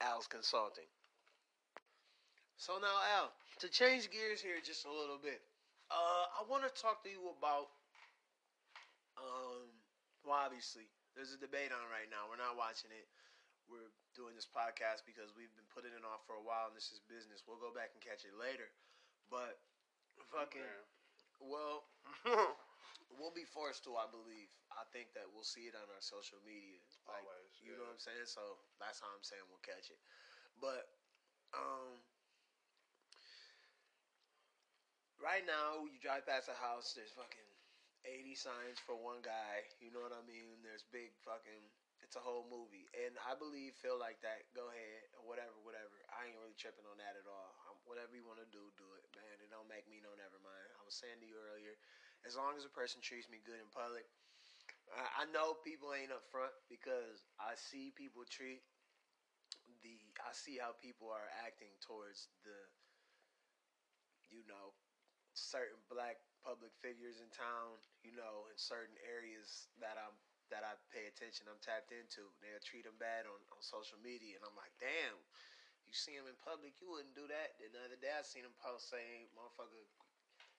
Al's Consulting. So now, Al, to change gears here just a little bit, uh, I want to talk to you about. Um, well, obviously, there's a debate on right now. We're not watching it. We're doing this podcast because we've been putting it off for a while, and this is business. We'll go back and catch it later. But fucking, well, we'll be forced to, I believe. I think that we'll see it on our social media. Like, Always, you know what I'm saying? So that's how I'm saying we'll catch it. But um right now you drive past a house, there's fucking 80 signs for one guy. You know what I mean? There's big fucking it's a whole movie. And I believe feel like that, go ahead, or whatever, whatever. I ain't really tripping on that at all. i whatever you want to do, do it, man. It don't make me no never mind. I was saying to you earlier, as long as a person treats me good in public, I, I know people ain't up front because I see people treat the I see how people are acting towards the you know certain black public figures in town, you know, in certain areas that I'm that I pay attention, I'm tapped into. They'll treat them bad on, on social media, and I'm like, damn, you see him in public, you wouldn't do that. Then the other day, I seen him post saying, motherfucker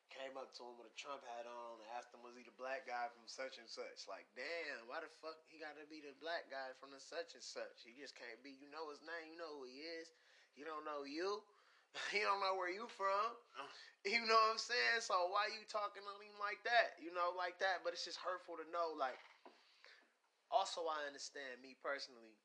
came up to him with a Trump hat on and asked him, was he the black guy from such and such? Like, damn, why the fuck he got to be the black guy from the such and such? He just can't be. You know his name, you know who he is. He don't know you. he don't know where you from. You know what I'm saying? So why you talking on him like that? You know, like that. But it's just hurtful to know. Like, also I understand me personally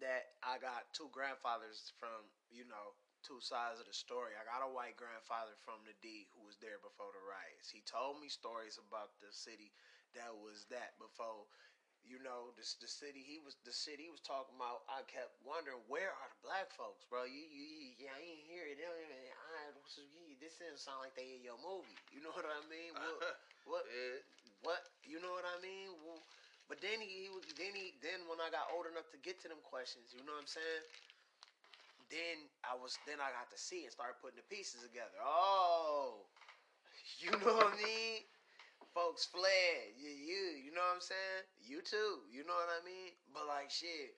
that I got two grandfathers from you know two sides of the story. I got a white grandfather from the D who was there before the riots. He told me stories about the city that was that before. You know, the, the city he was the city he was talking about. I kept wondering where are the black folks, bro? You you, you yeah, I ain't hear it. They don't even- I, this doesn't sound like they in your movie. You know what I mean? What what yeah. what you know what I mean? Well, but then he, he was then he then when I got old enough to get to them questions, you know what I'm saying? Then I was then I got to see and start putting the pieces together. Oh, you know what I mean? Folks fled. You you you know what I'm saying? You too. You know what I mean? But like shit,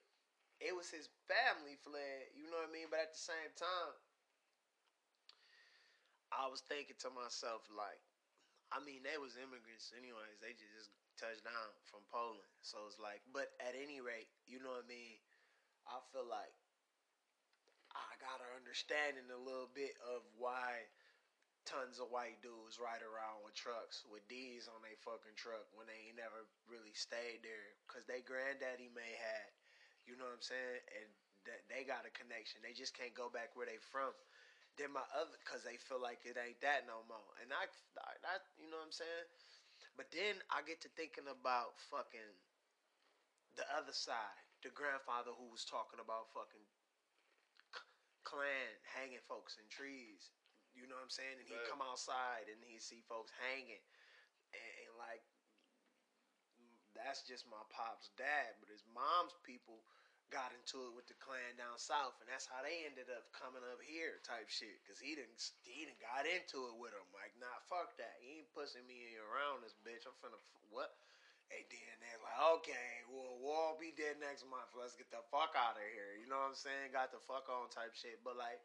it was his family fled. You know what I mean? But at the same time, I was thinking to myself like. I mean, they was immigrants anyways. They just touched down from Poland. So it's like, but at any rate, you know what I mean? I feel like I got an understanding a little bit of why tons of white dudes ride around with trucks with D's on their fucking truck when they ain't never really stayed there because they granddaddy may had, you know what I'm saying, and that they got a connection. They just can't go back where they from. Then my other, cause they feel like it ain't that no more, and I, I, you know what I'm saying. But then I get to thinking about fucking the other side, the grandfather who was talking about fucking Klan hanging folks in trees. You know what I'm saying? And he'd come outside and he'd see folks hanging. And, and, like, that's just my pop's dad. But his mom's people got into it with the Klan down south. And that's how they ended up coming up here type shit. Because he didn't, he didn't got into it with them. Like, nah, fuck that. He ain't pushing me around this bitch. I'm finna, what? And then they're like, okay, well, we'll all be dead next month. Let's get the fuck out of here. You know what I'm saying? Got the fuck on type shit. But like,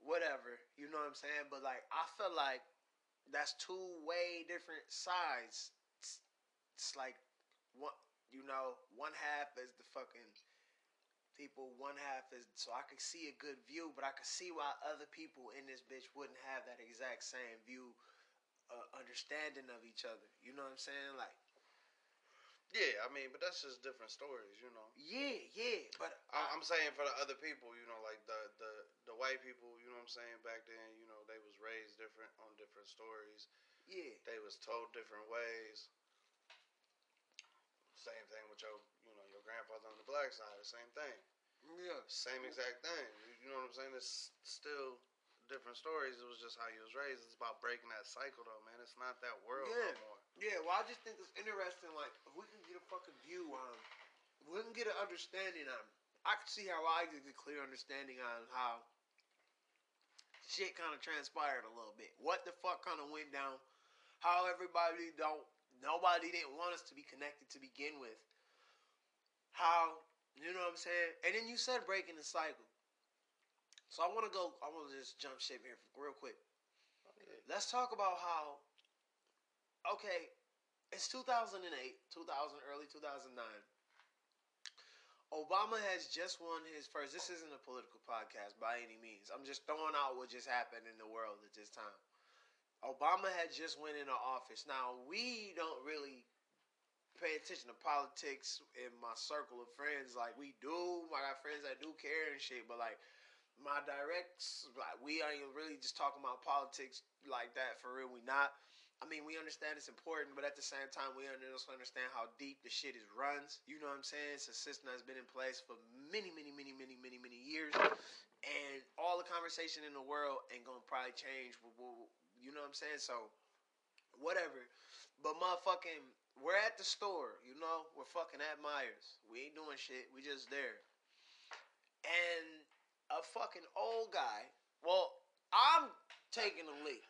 whatever. You know what I'm saying? But like, I feel like that's two way different sides. It's, like you know, one half is the fucking people, one half is so I could see a good view, but I could see why other people in this bitch wouldn't have that exact same view, uh, understanding of each other. You know what I'm saying? Like, yeah, I mean, but that's just different stories, you know. Yeah, yeah, but I, I'm saying for the other people, you know, like the the the white people, you know what I'm saying back then, you know, they was raised different on different stories. Yeah, they was told different ways. Same thing with your, you know, your grandfather on the black side. The same thing. Yeah, same exact thing. You know what I'm saying? It's still different stories. It was just how you was raised. It's about breaking that cycle, though, man. It's not that world yeah. no more. Yeah, well, I just think it's interesting. Like, if we can get a fucking view on, if we can get an understanding on. I can see how I get a clear understanding on how shit kind of transpired a little bit. What the fuck kind of went down? How everybody don't, nobody didn't want us to be connected to begin with. How you know what I'm saying? And then you said breaking the cycle. So I want to go. I want to just jump ship here real quick. Okay. Let's talk about how. Okay, it's 2008, 2000, early 2009. Obama has just won his first. This isn't a political podcast by any means. I'm just throwing out what just happened in the world at this time. Obama had just went into office. Now we don't really pay attention to politics in my circle of friends like we do. I got friends that do care and shit, but like my directs, like we ain't really just talking about politics like that for real. We not. I mean, we understand it's important, but at the same time, we also understand how deep the shit is runs. You know what I'm saying? It's a system that's been in place for many, many, many, many, many, many years, and all the conversation in the world ain't gonna probably change. You know what I'm saying? So, whatever. But motherfucking, we're at the store. You know, we're fucking at Meijers. We ain't doing shit. We just there. And a fucking old guy. Well, I'm taking the lead.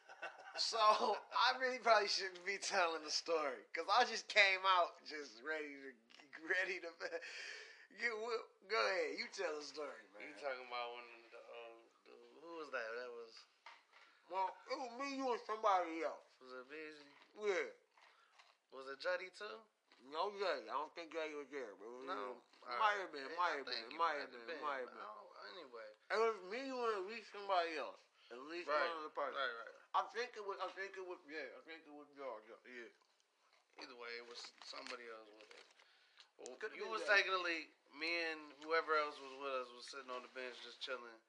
So I really probably shouldn't be telling the story because I just came out just ready to ready to. You go ahead. You tell the story, man. You talking about when the, uh, the who was that? That was well, it was me, you, and somebody else. Was it busy? Yeah. Was it Juddy too? No, Juddy. I don't think Juddy was there. But it no, uh, might have been. Might have been. Might have been. Might have been. Anyway, it was me, you, and at least somebody else. At least right. one of the parties. Right, right. I think it was. I think it was. Yeah, I think it was Georgia. Yeah. Either way, it was somebody else with it. Well, Could've you was that. taking the lead. Me and whoever else was with us was sitting on the bench just chilling.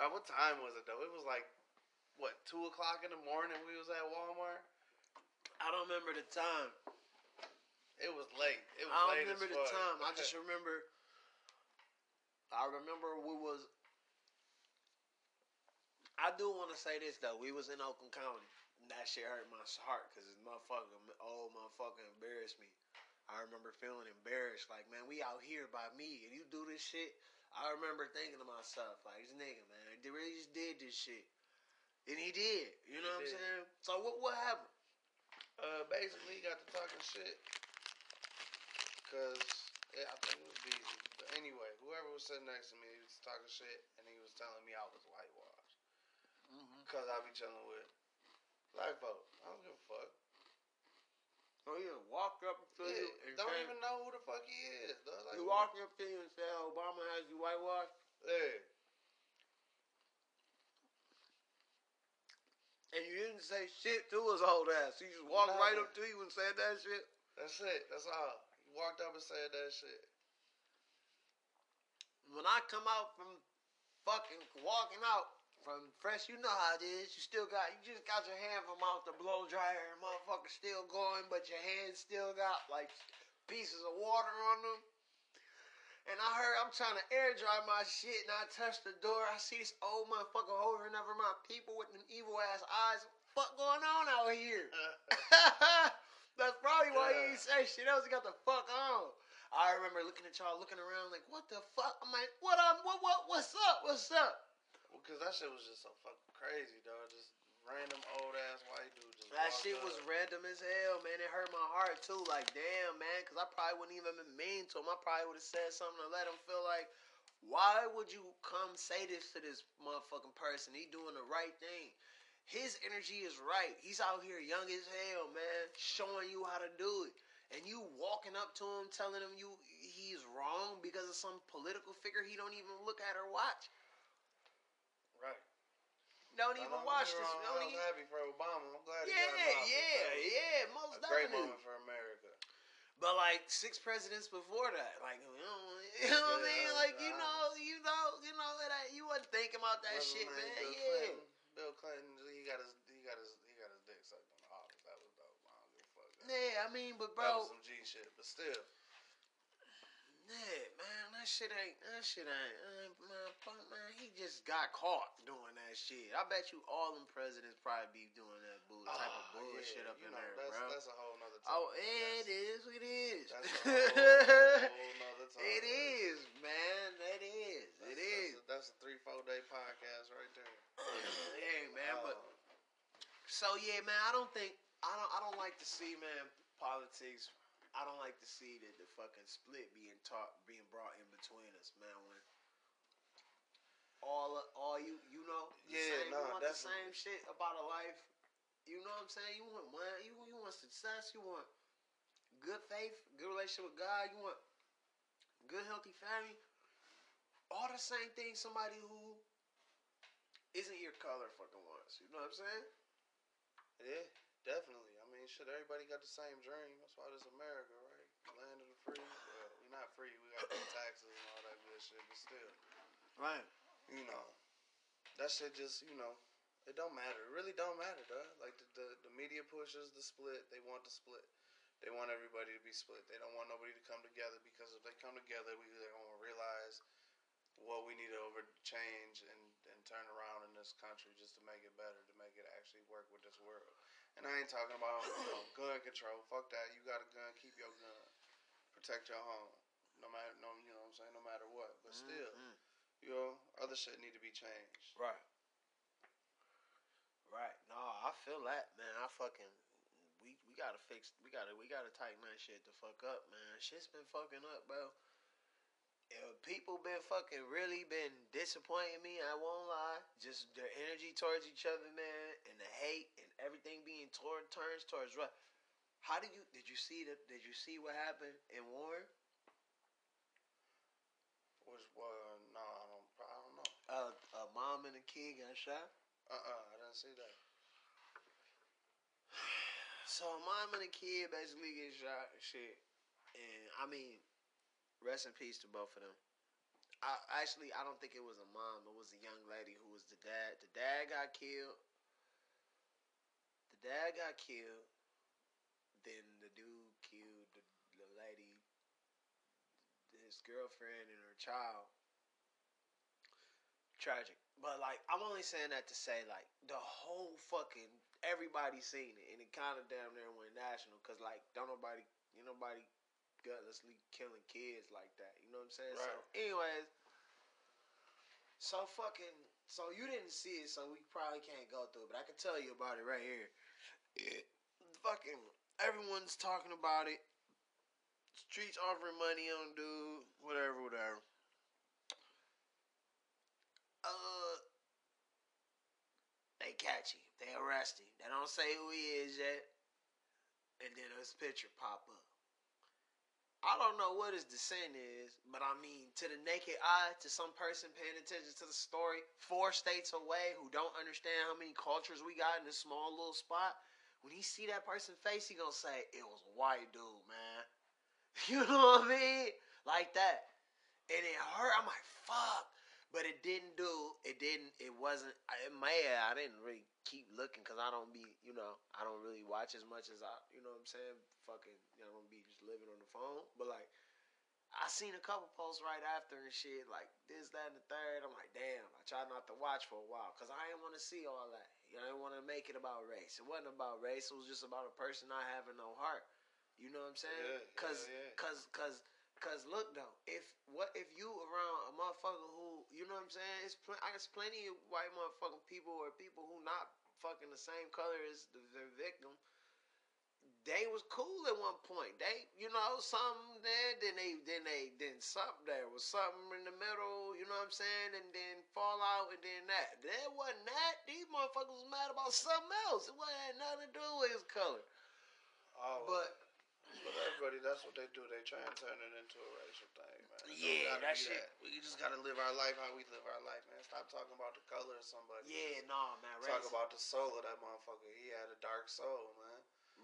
Now, what time was it though? It was like what two o'clock in the morning. We was at Walmart. I don't remember the time. It was late. It was I don't late remember as the fuck. time. I just remember. I remember we was. I do want to say this though. We was in Oakland County. And that shit hurt my heart because this motherfucker, old motherfucker, embarrassed me. I remember feeling embarrassed. Like, man, we out here by me, and you do this shit. I remember thinking to myself, like, this nigga, man, they really just did this shit, and he did. You know what I'm saying? So what? What happened? Uh, basically, he got to talking shit. Cause yeah, I think it was busy. But anyway, whoever was sitting next to me, he was talking shit, and he was telling me I was whitewashed. Mm-hmm. Cause I be chilling with black folk. I don't give a fuck. So he just walked up to Yeah, you and don't even know who the fuck he is. Like, he walked up to you and said, Obama has you whitewashed. Hey, And you didn't say shit to his old ass. He just walked Nah, right up to you and said that shit. that's it. That's all. He walked up and said that shit. When I come out from fucking walking out from fresh, you know how it is. You still got, you just got your hand from off the blow dryer and motherfucker still going, but your hand still got like pieces of water on them. And I heard I'm trying to air dry my shit, and I touch the door. I see this old motherfucker hovering over my people with them evil ass eyes. Fuck going on out here? That's probably why he ain't say shit else. He got the fuck on. I remember looking at y'all, looking around like, what the fuck? I'm like, what up? What what? What's up? What's up? Well, cause that shit was just so fucking crazy, dog. Just random old ass white dude just. That shit up. was random as hell, man. It hurt my heart too. Like, damn, man, because I probably wouldn't even been mean to him. I probably would have said something to let him feel like, why would you come say this to this motherfucking person? He doing the right thing. His energy is right. He's out here young as hell, man, showing you how to do it. And you walking up to him, telling him you he's wrong because of some political figure he don't even look at or watch. Don't Don't even watch this. wrong, Don't I was even, happy for Obama. I'm glad he yeah, got him out. yeah, yeah, most A great moment for America. But like six presidents before that, like you know, you know what I mean? Like you know, you know, you know that you wasn't thinking about that shit, man. Bill Yeah. Clinton. Bill Clinton. He got his. He got his. He got his dick sucked in the office. That was dope. I don't give a fuck. Yeah, I mean, but That bro, was some G shit. But still. Yeah, man, that shit ain't, that shit ain't, uh, man, fuck, man, he just got caught doing that shit. I bet you all them presidents probably be doing that bull type of Ah, bullshit yeah, up in know, there, that's, bro. That's a whole nother. Topic. Oh, it That's- is, it is. That's a whole nother topic. it is, man, it is, That's, it is. That's a, that's a three, four day podcast right there. hey, man, but. Um, So yeah, man, I don't think I don't I don't like to see man politics. I don't like to see that the fucking split being taught being brought in between us, man. When all all you you know the Yeah, same, nah, you want the same shit about a life. You know what I'm saying? You want money, you you want success, you want good faith, good relationship with God, you want good healthy family. All the same thing somebody who isn't your color fucking wants. You know what I'm saying? Yeah, definitely. Mean, shit, everybody got the same dream. That's why this America, right? Land of the free. Well, we're not free. We got to pay taxes and all that good shit, but still, Right. you know, that shit just, you know, it don't matter. It really don't matter, dog. Like the, the the media pushes the split. They want the split. They want everybody to be split. They don't want nobody to come together because if they come together, we they're gonna realize what we need to over change and, and turn around in this country just to make it better, to make it actually work with this world. And I ain't talking about you know, gun control. Fuck that. You got a gun, keep your gun. Protect your home. No matter no you know what I'm saying, no matter what. But still, Mhm. you know, other shit need to be changed. Right. Right. No, I feel that, man. I fucking we we gotta fix we gotta we gotta tighten that shit the fuck up, man. Shit's been fucking up, bro. If people been fucking really been disappointing me, I won't lie. Just their energy towards each other, man, and the hate and everything being toward turns towards what how did you did you see that did you see what happened in Warren? Which well, no, I don't I don't know. Uh, a mom and a kid got shot. Uh uh I didn't see that. So a mom and a kid basically get shot and shit. And I mean, rest in peace to both of them. I actually I don't think it was a mom, it was a young lady who was the dad. The dad got killed. The dad got killed. Then the dude killed the, the lady, his girlfriend and her child. Tragic. But like I'm only saying that to say like the whole fucking everybody seen it and it kind of damn near went national because like don't nobody you nobody gutlessly killing kids like that. You know what I'm saying? So anyways, so fucking so you didn't see it, so we probably can't go through it. But I can tell you about it right here. It, fucking everyone's talking about it. Streets offering money on dude, whatever, whatever. Uh, they catch him. They arrest him. They don't say who he is yet. and then his picture pop up. I don't know what his descent is, but I mean, to the naked eye, to some person paying attention to the story, four states away who don't understand how many cultures we got in this small little spot, when he see that person's face, he gonna say, it was a white dude, man. You know what I mean? Like that. And it hurt. I'm like, fuck. But it didn't do. It didn't. It wasn't. It may. I didn't really keep looking because I don't be. You know. I don't really watch as much as I. You know what I'm saying? Fucking. You know, I don't be just living on the phone. But like, I seen a couple posts right after and shit. Like this, that, and the third. I'm like, damn. I tried not to watch for a while because I didn't want to see all that. You know, I didn't want to make it about race. It wasn't about race. It was just about a person not having no heart. You know what I'm saying? Yeah, Cause, yeah, yeah. cause, cause, cause. Look though, if what if you around a motherfucker who, you know what I'm saying? It's pl- I guess plenty of white motherfucking people or people who not fucking the same color as the, their victim. They was cool at one point. They, you know, something there, then they, then they, then something there was something in the middle. You know what I'm saying? And then fall out, and then that. There wasn't that. These motherfuckers was mad about something else. It wasn't had nothing to do with his color. Oh, But but everybody, that's what they do. They try and turn it into a racial thing, man. Yeah, that shit- We just gotta live our life how we live our life, man. Stop talking about the color of somebody. yeah, nah, man. Talk Race, about the soul of that motherfucker. He had a dark soul, man.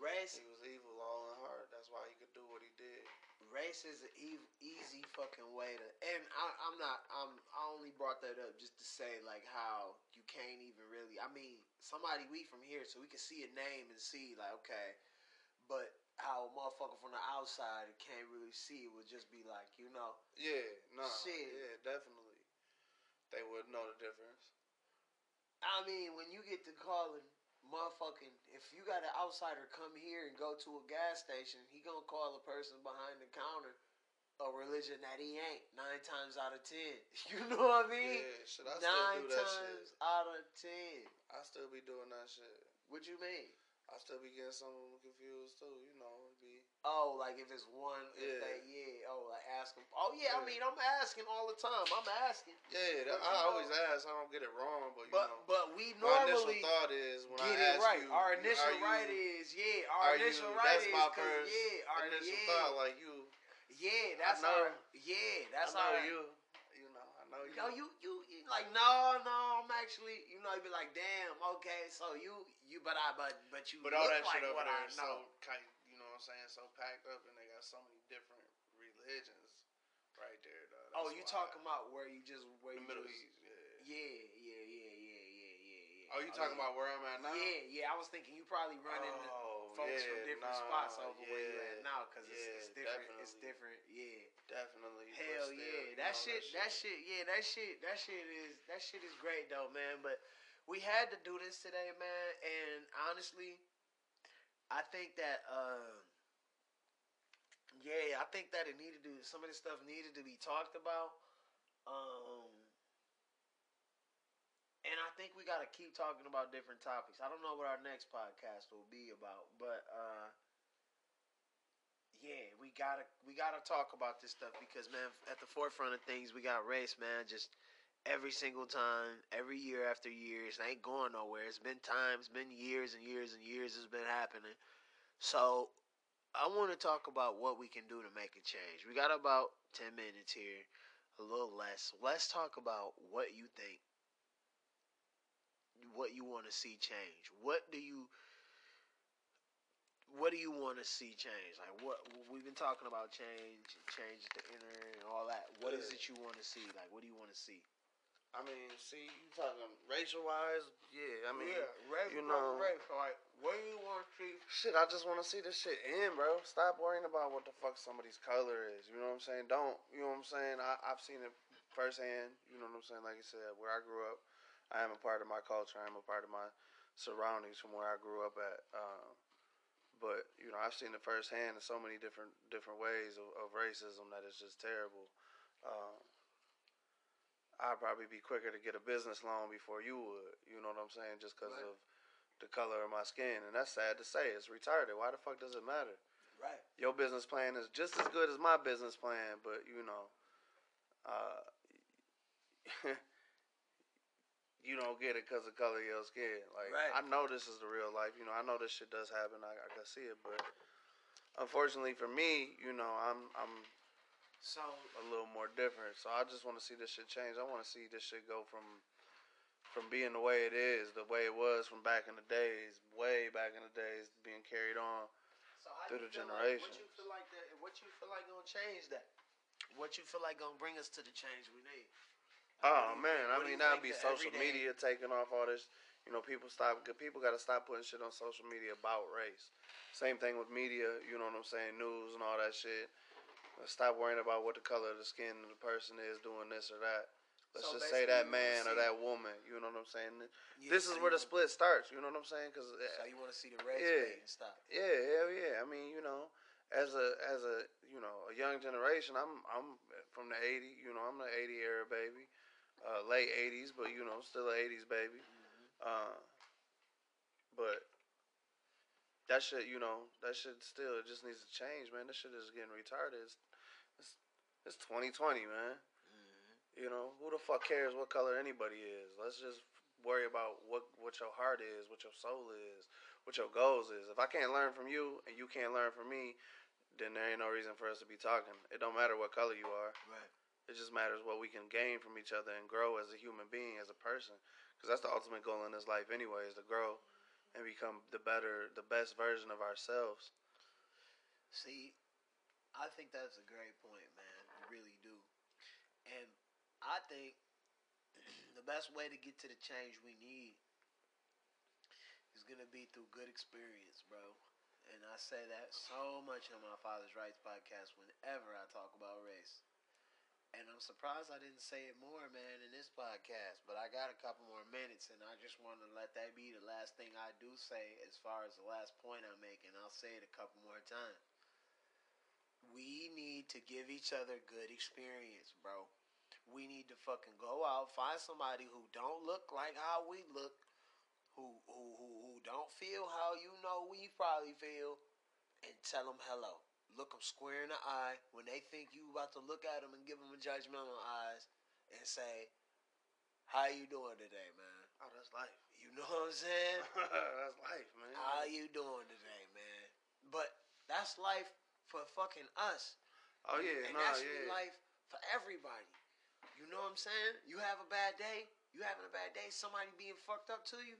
Race, He was evil all in heart. That's why he could do what he did. race is an easy fucking way to. And I, I'm not. I'm. I only brought that up just to say like how you can't even really. I mean, somebody we from here, so we can see a name and see like okay, but how a motherfucker from the outside can't really see it would just be like you know. Yeah, no, Shit. yeah, definitely. They wouldn't know the difference. I mean, when you get to calling motherfucking, if you got an outsider come here and go to a gas station, he gonna call a person behind the counter a religion that he ain't nine times out of ten. You know what I mean? yeah, shit, I still nine do that times shit. out of ten. I still be doing that shit. What you mean? I still be getting some of them confused too. You know, Oh, like if it's one, if Yeah. they, yeah. Oh, like ask them. Oh yeah, I mean, I'm asking all the time. I'm asking, yeah. That, I always know- ask. I don't get it wrong, but you but know, but we normally thought is when get I it ask right. you, our initial you- right is yeah. Our are you- initial right that's is my first yeah. Our initial yeah. thought. Like you, Yeah, that's know. our. Yeah, that's I know our. you. You know, I know you. No, you, you, you like no, no. I'm actually, you know, you be like, damn, okay, so you, you, but I, but, but you But all that like shit over there I know. so kind, you know what I'm saying, so packed up, and they got so many different religions right there. Though. oh, you why. talking about where you just where the you Middle just, East? Yeah. Yeah, yeah, yeah, yeah, yeah, yeah, yeah. Oh, you talking yeah. about where I'm at now? Yeah, yeah. I was thinking you probably run into Oh, folks yeah, from different nah, spots over where you yeah, at now because yeah, it's, it's different. It's different. Yeah. Definitely. Hell still, yeah, you that know, shit, that shit, yeah, that shit, that shit is that shit is great though, man. But we had to do this today, man. And honestly, I think that, um, yeah, I think that it needed to. Some of this stuff needed to be talked about. Um, and I think we got to keep talking about different topics. I don't know what our next podcast will be about, but uh, yeah, we gotta we gotta talk about this stuff because man, at the forefront of things, we got race, man. Just every single time, every year after year, it ain't going nowhere. It's been times, been years and years and years. It's been happening. So I want to talk about what we can do to make a change. We got about ten minutes here, a little less. Let's talk about what you think, what you want to see change. What do you what do you want to see change? Like what we've been talking about change, change the inner and all that. What is it you want to see? Like what do you want to see? I mean, see, you talking racial wise? Yeah, I mean, race, you know- race. Like where you want to see? shit. I just want to see this shit in, bro. Stop worrying about what the fuck somebody's color is. You know what I'm saying? Don't. You know what I'm saying? I, I've seen it firsthand. You know what I'm saying? Like I said, where I grew up, I am a part of my culture. I am a part of my surroundings from where I grew up at. Um, but you know, I've seen it firsthand in so many different different ways of, of racism that it's just terrible. Um, I'd probably be quicker to get a business loan before you would. You know what I'm saying? Just because Right. of the color of my skin, and that's sad to say. It's retarded. Why the fuck does it matter? Right. Your business plan is just as good as my business plan, but you know, uh, you don't get it because of color of your skin. Like Right. I know this is the real life. You know, I know this shit does happen. I, I can see it, but unfortunately for me, you know, I'm I'm So a little more different. So I just want to see this shit change. I want to see this shit go from from being the way it is, the way it was from back in the days, way back in the days, being carried on. So Through the generations. like- what you feel like that? What you feel like gonna change that? What you feel like gonna bring us to the change we need? Oh What do you man, I mean that'd be social media taking off all this. You know, people stop. People got to stop putting shit on social media about race. Same thing with media. You know what I'm saying? News and all that shit. Stop worrying about what the color of the skin of the person is doing this or that. Let's So just say that man or that woman. You know what I'm saying? Yeah, this is where the split starts. You know what I'm saying? Because So you want to see the red Yeah. and stuff? yeah, hell yeah. I mean, you know, as a as a you know a young generation, I'm I'm from the '80. You know, I'm the '80 era baby, uh, late '80s, but you know, still a '80s baby. Uh, but that shit, you know, that shit still it just needs to change, man. This shit is getting retarded. It's it's, it's 2020, man. Mm-hmm. You know, who the fuck cares what color anybody is? Let's just worry about what what your heart is, what your soul is, what your goals is. If I can't learn from you and you can't learn from me, then there ain't no reason for us to be talking. It don't matter what color you are. Right. It just matters what we can gain from each other and grow as a human being, as a person. Because that's the ultimate goal in this life, anyway, is to grow and become the better, the best version of ourselves. See, I think that's a great point, man. I really do. And I think the best way to get to the change we need is going to be through good experience, bro. And I say that so much on my Father's Rights podcast whenever I talk about race. And I'm surprised I didn't say it more, man, in this podcast. But I got a couple more minutes, and I just want to let that be the last thing I do say as far as the last point I'm making. I'll say it a couple more times. We need to give each other good experience, bro. We need to fucking go out, find somebody who don't look like how we look, who who who, who don't feel how you know we probably feel, and tell them hello. Look them square in the eye when they think you about to look at them and give them a judgmental eyes, and say, "How you doing today, man? Oh, that's life. You know what I'm saying? that's life, man. How you doing today, man? But that's life for fucking us. oh yeah, and nah, that should be yeah. life for everybody. You know what I'm saying? You have a bad day, you having a bad day, somebody being fucked up to you.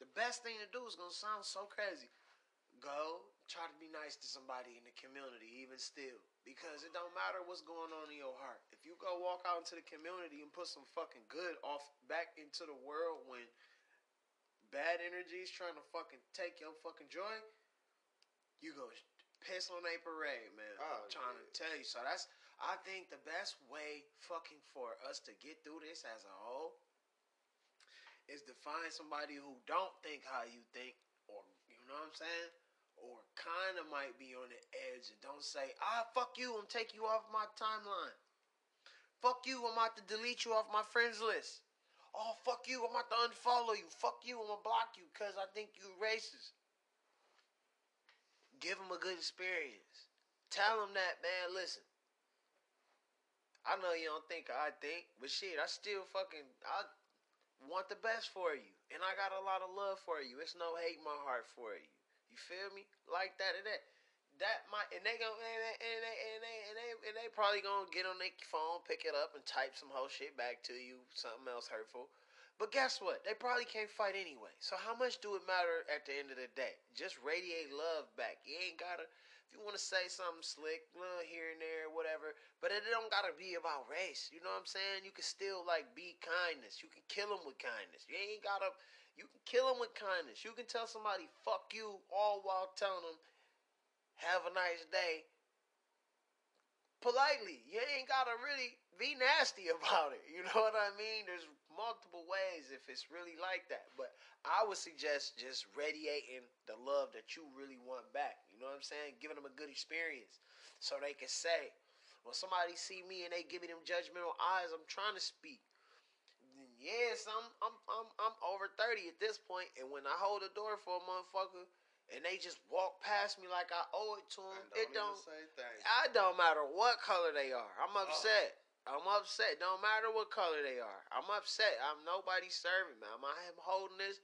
The best thing to do is gonna sound so crazy. Go try to be nice to somebody in the community, even still, because it don't matter what's going on in your heart. If you go walk out into the community and put some fucking good off back into the world when bad energy is trying to fucking take your fucking joy, you go piss on a parade, man. Oh, I'm trying to tell you. So that's I think the best way fucking for us to get through this as a whole is to find somebody who don't think how you think, or you know what I'm saying, or kind of might be on the edge and don't say, ah, fuck you, I'm take you off my timeline. Fuck you, I'm about to delete you off my friends list. Oh, fuck you, I'm about to unfollow you. Fuck you, I'm gonna block you because I think you're racist. Give them a good experience. Tell them that, man, listen. I know you don't think I think, but shit, I still fucking, I want the best for you. And I got a lot of love for you. It's no hate in my heart for you. You feel me? Like that and that. That might and they gonna and they and they and they and they, and they probably gonna get on their phone, pick it up, and type some whole shit back to you, something else hurtful. But guess what? They probably can't fight anyway. So how much do it matter at the end of the day? Just radiate love back. You ain't gotta. If you want to say something slick, well, here and there, whatever, but it don't gotta be about race. You know what I'm saying? You can still like be kindness. You can kill them with kindness. You ain't gotta. You can kill them with kindness. You can tell somebody "fuck you" all while telling them "have a nice day." Politely, you ain't gotta really be nasty about it. You know what I mean? There's multiple ways if it's really like that. But I would suggest just radiating the love that you really want back. You know what I'm saying? Giving them a good experience so they can say, when somebody see me and they give me them judgmental eyes, I'm trying to speak. Yes, I'm I'm I'm I'm over 30 at this point, and when I hold the door for a motherfucker and they just walk past me like I owe it to them, And it don't. I don't matter what color they are. I'm oh. upset. I'm upset. Don't matter what color they are. I'm upset. I'm nobody serving, man. I'm, I'm holding this.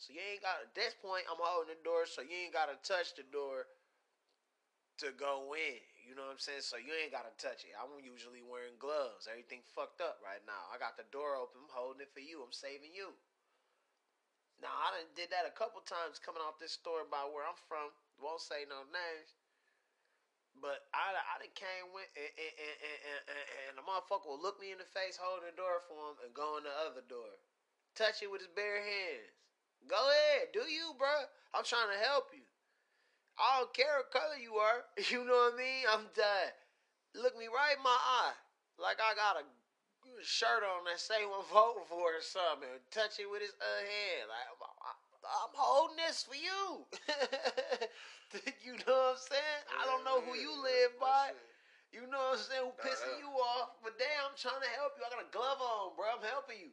So you ain't got at this point. I'm holding the door, so you ain't got to touch the door to go in. You know what I'm saying? So you ain't got to touch it. I'm usually wearing gloves. Everything fucked up right now. I got the door open. I'm holding it for you. I'm saving you. Now I done did that a couple times coming off this store by where I'm from. Won't say no names. But I, I done came with and, and, and, and, and the motherfucker will look me in the face, holding the door for him, and go in the other door. Touch it with his bare hands. Go ahead, do you, bro? I'm trying to help you. I don't care what color you are. You know what I mean? I'm done. Look me right in my eye, like I got a shirt on that say I'm voting for or something. Touch it with his uh, hand, like I'm holding this for you. you know what I'm saying? Yeah, I don't know who you live by. You know what I'm saying? Who pissing you off? But damn, I'm trying to help you. I got a glove on, bro. I'm helping you.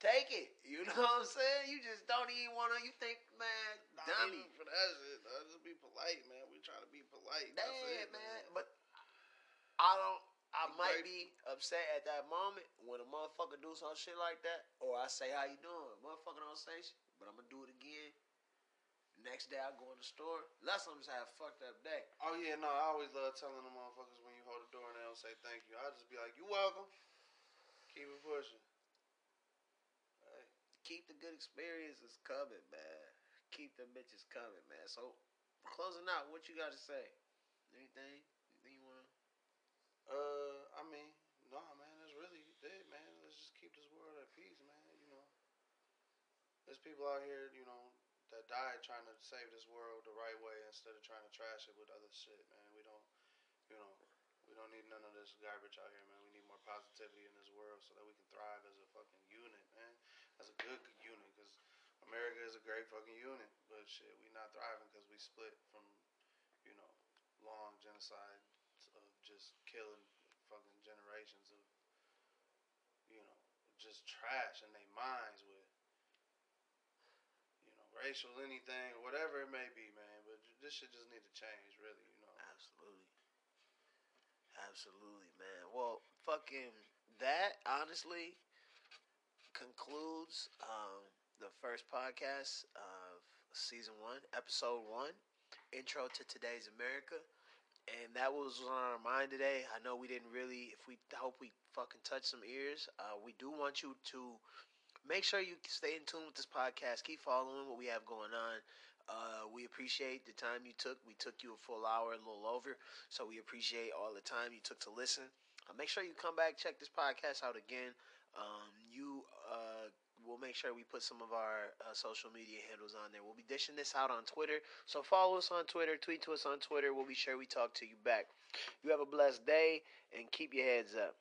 Take it. You know what I'm saying? You just don't even want to. You think, man, Not dummy. for that shit. I just be polite, man. We trying to be polite. Damn, it, man. But I don't. I be might grateful. be upset at that moment when a motherfucker do some shit like that, or I say, "How you doing?" Motherfucker don't say shit, but I'm gonna do it again Next day I go in the store. Last time I just had a fucked up day. Oh yeah, no, I always love telling the motherfuckers when you hold the door and they don't say thank you. I just be like, you welcome. Keep it pushing. Keep the good experiences coming, man. Keep the bitches coming, man. So closing out, what you got to say? Anything? Anything you wanna? Uh, I mean, no, nah, man. That's really it, man. Let's just keep this world at peace, man. You know, there's people out here, you know, that died trying to save this world the right way instead of trying to trash it with other shit, man. We don't, you know, we don't need none of this garbage out here, man. We need more positivity in this world so that we can thrive as a fucking unit, man. As a good unit, because America is a great fucking unit, but shit, we not thriving because we split from, you know, long genocide of just killing fucking generations of, you know, just trash in their minds with racial anything, whatever it may be, man. But this shit just need to change, really, you know. Absolutely. Absolutely, man. Well, fucking that honestly concludes um, the first podcast of season one, episode one, intro to today's America. And that was on our mind today. I know we didn't really, if we hope we fucking touch some ears. Uh, we do want you to Make sure you stay in tune with this podcast. Keep following what we have going on. Uh, we appreciate the time you took. We took you a full hour, a little over. So we appreciate all the time you took to listen. Uh, make sure you come back, check this podcast out again. Um, you uh, we'll make sure we put some of our uh, social media handles on there. We'll be dishing this out on Twitter. So follow us on Twitter, tweet to us on Twitter. We'll be sure we talk to you back. You have a blessed day and keep your heads up.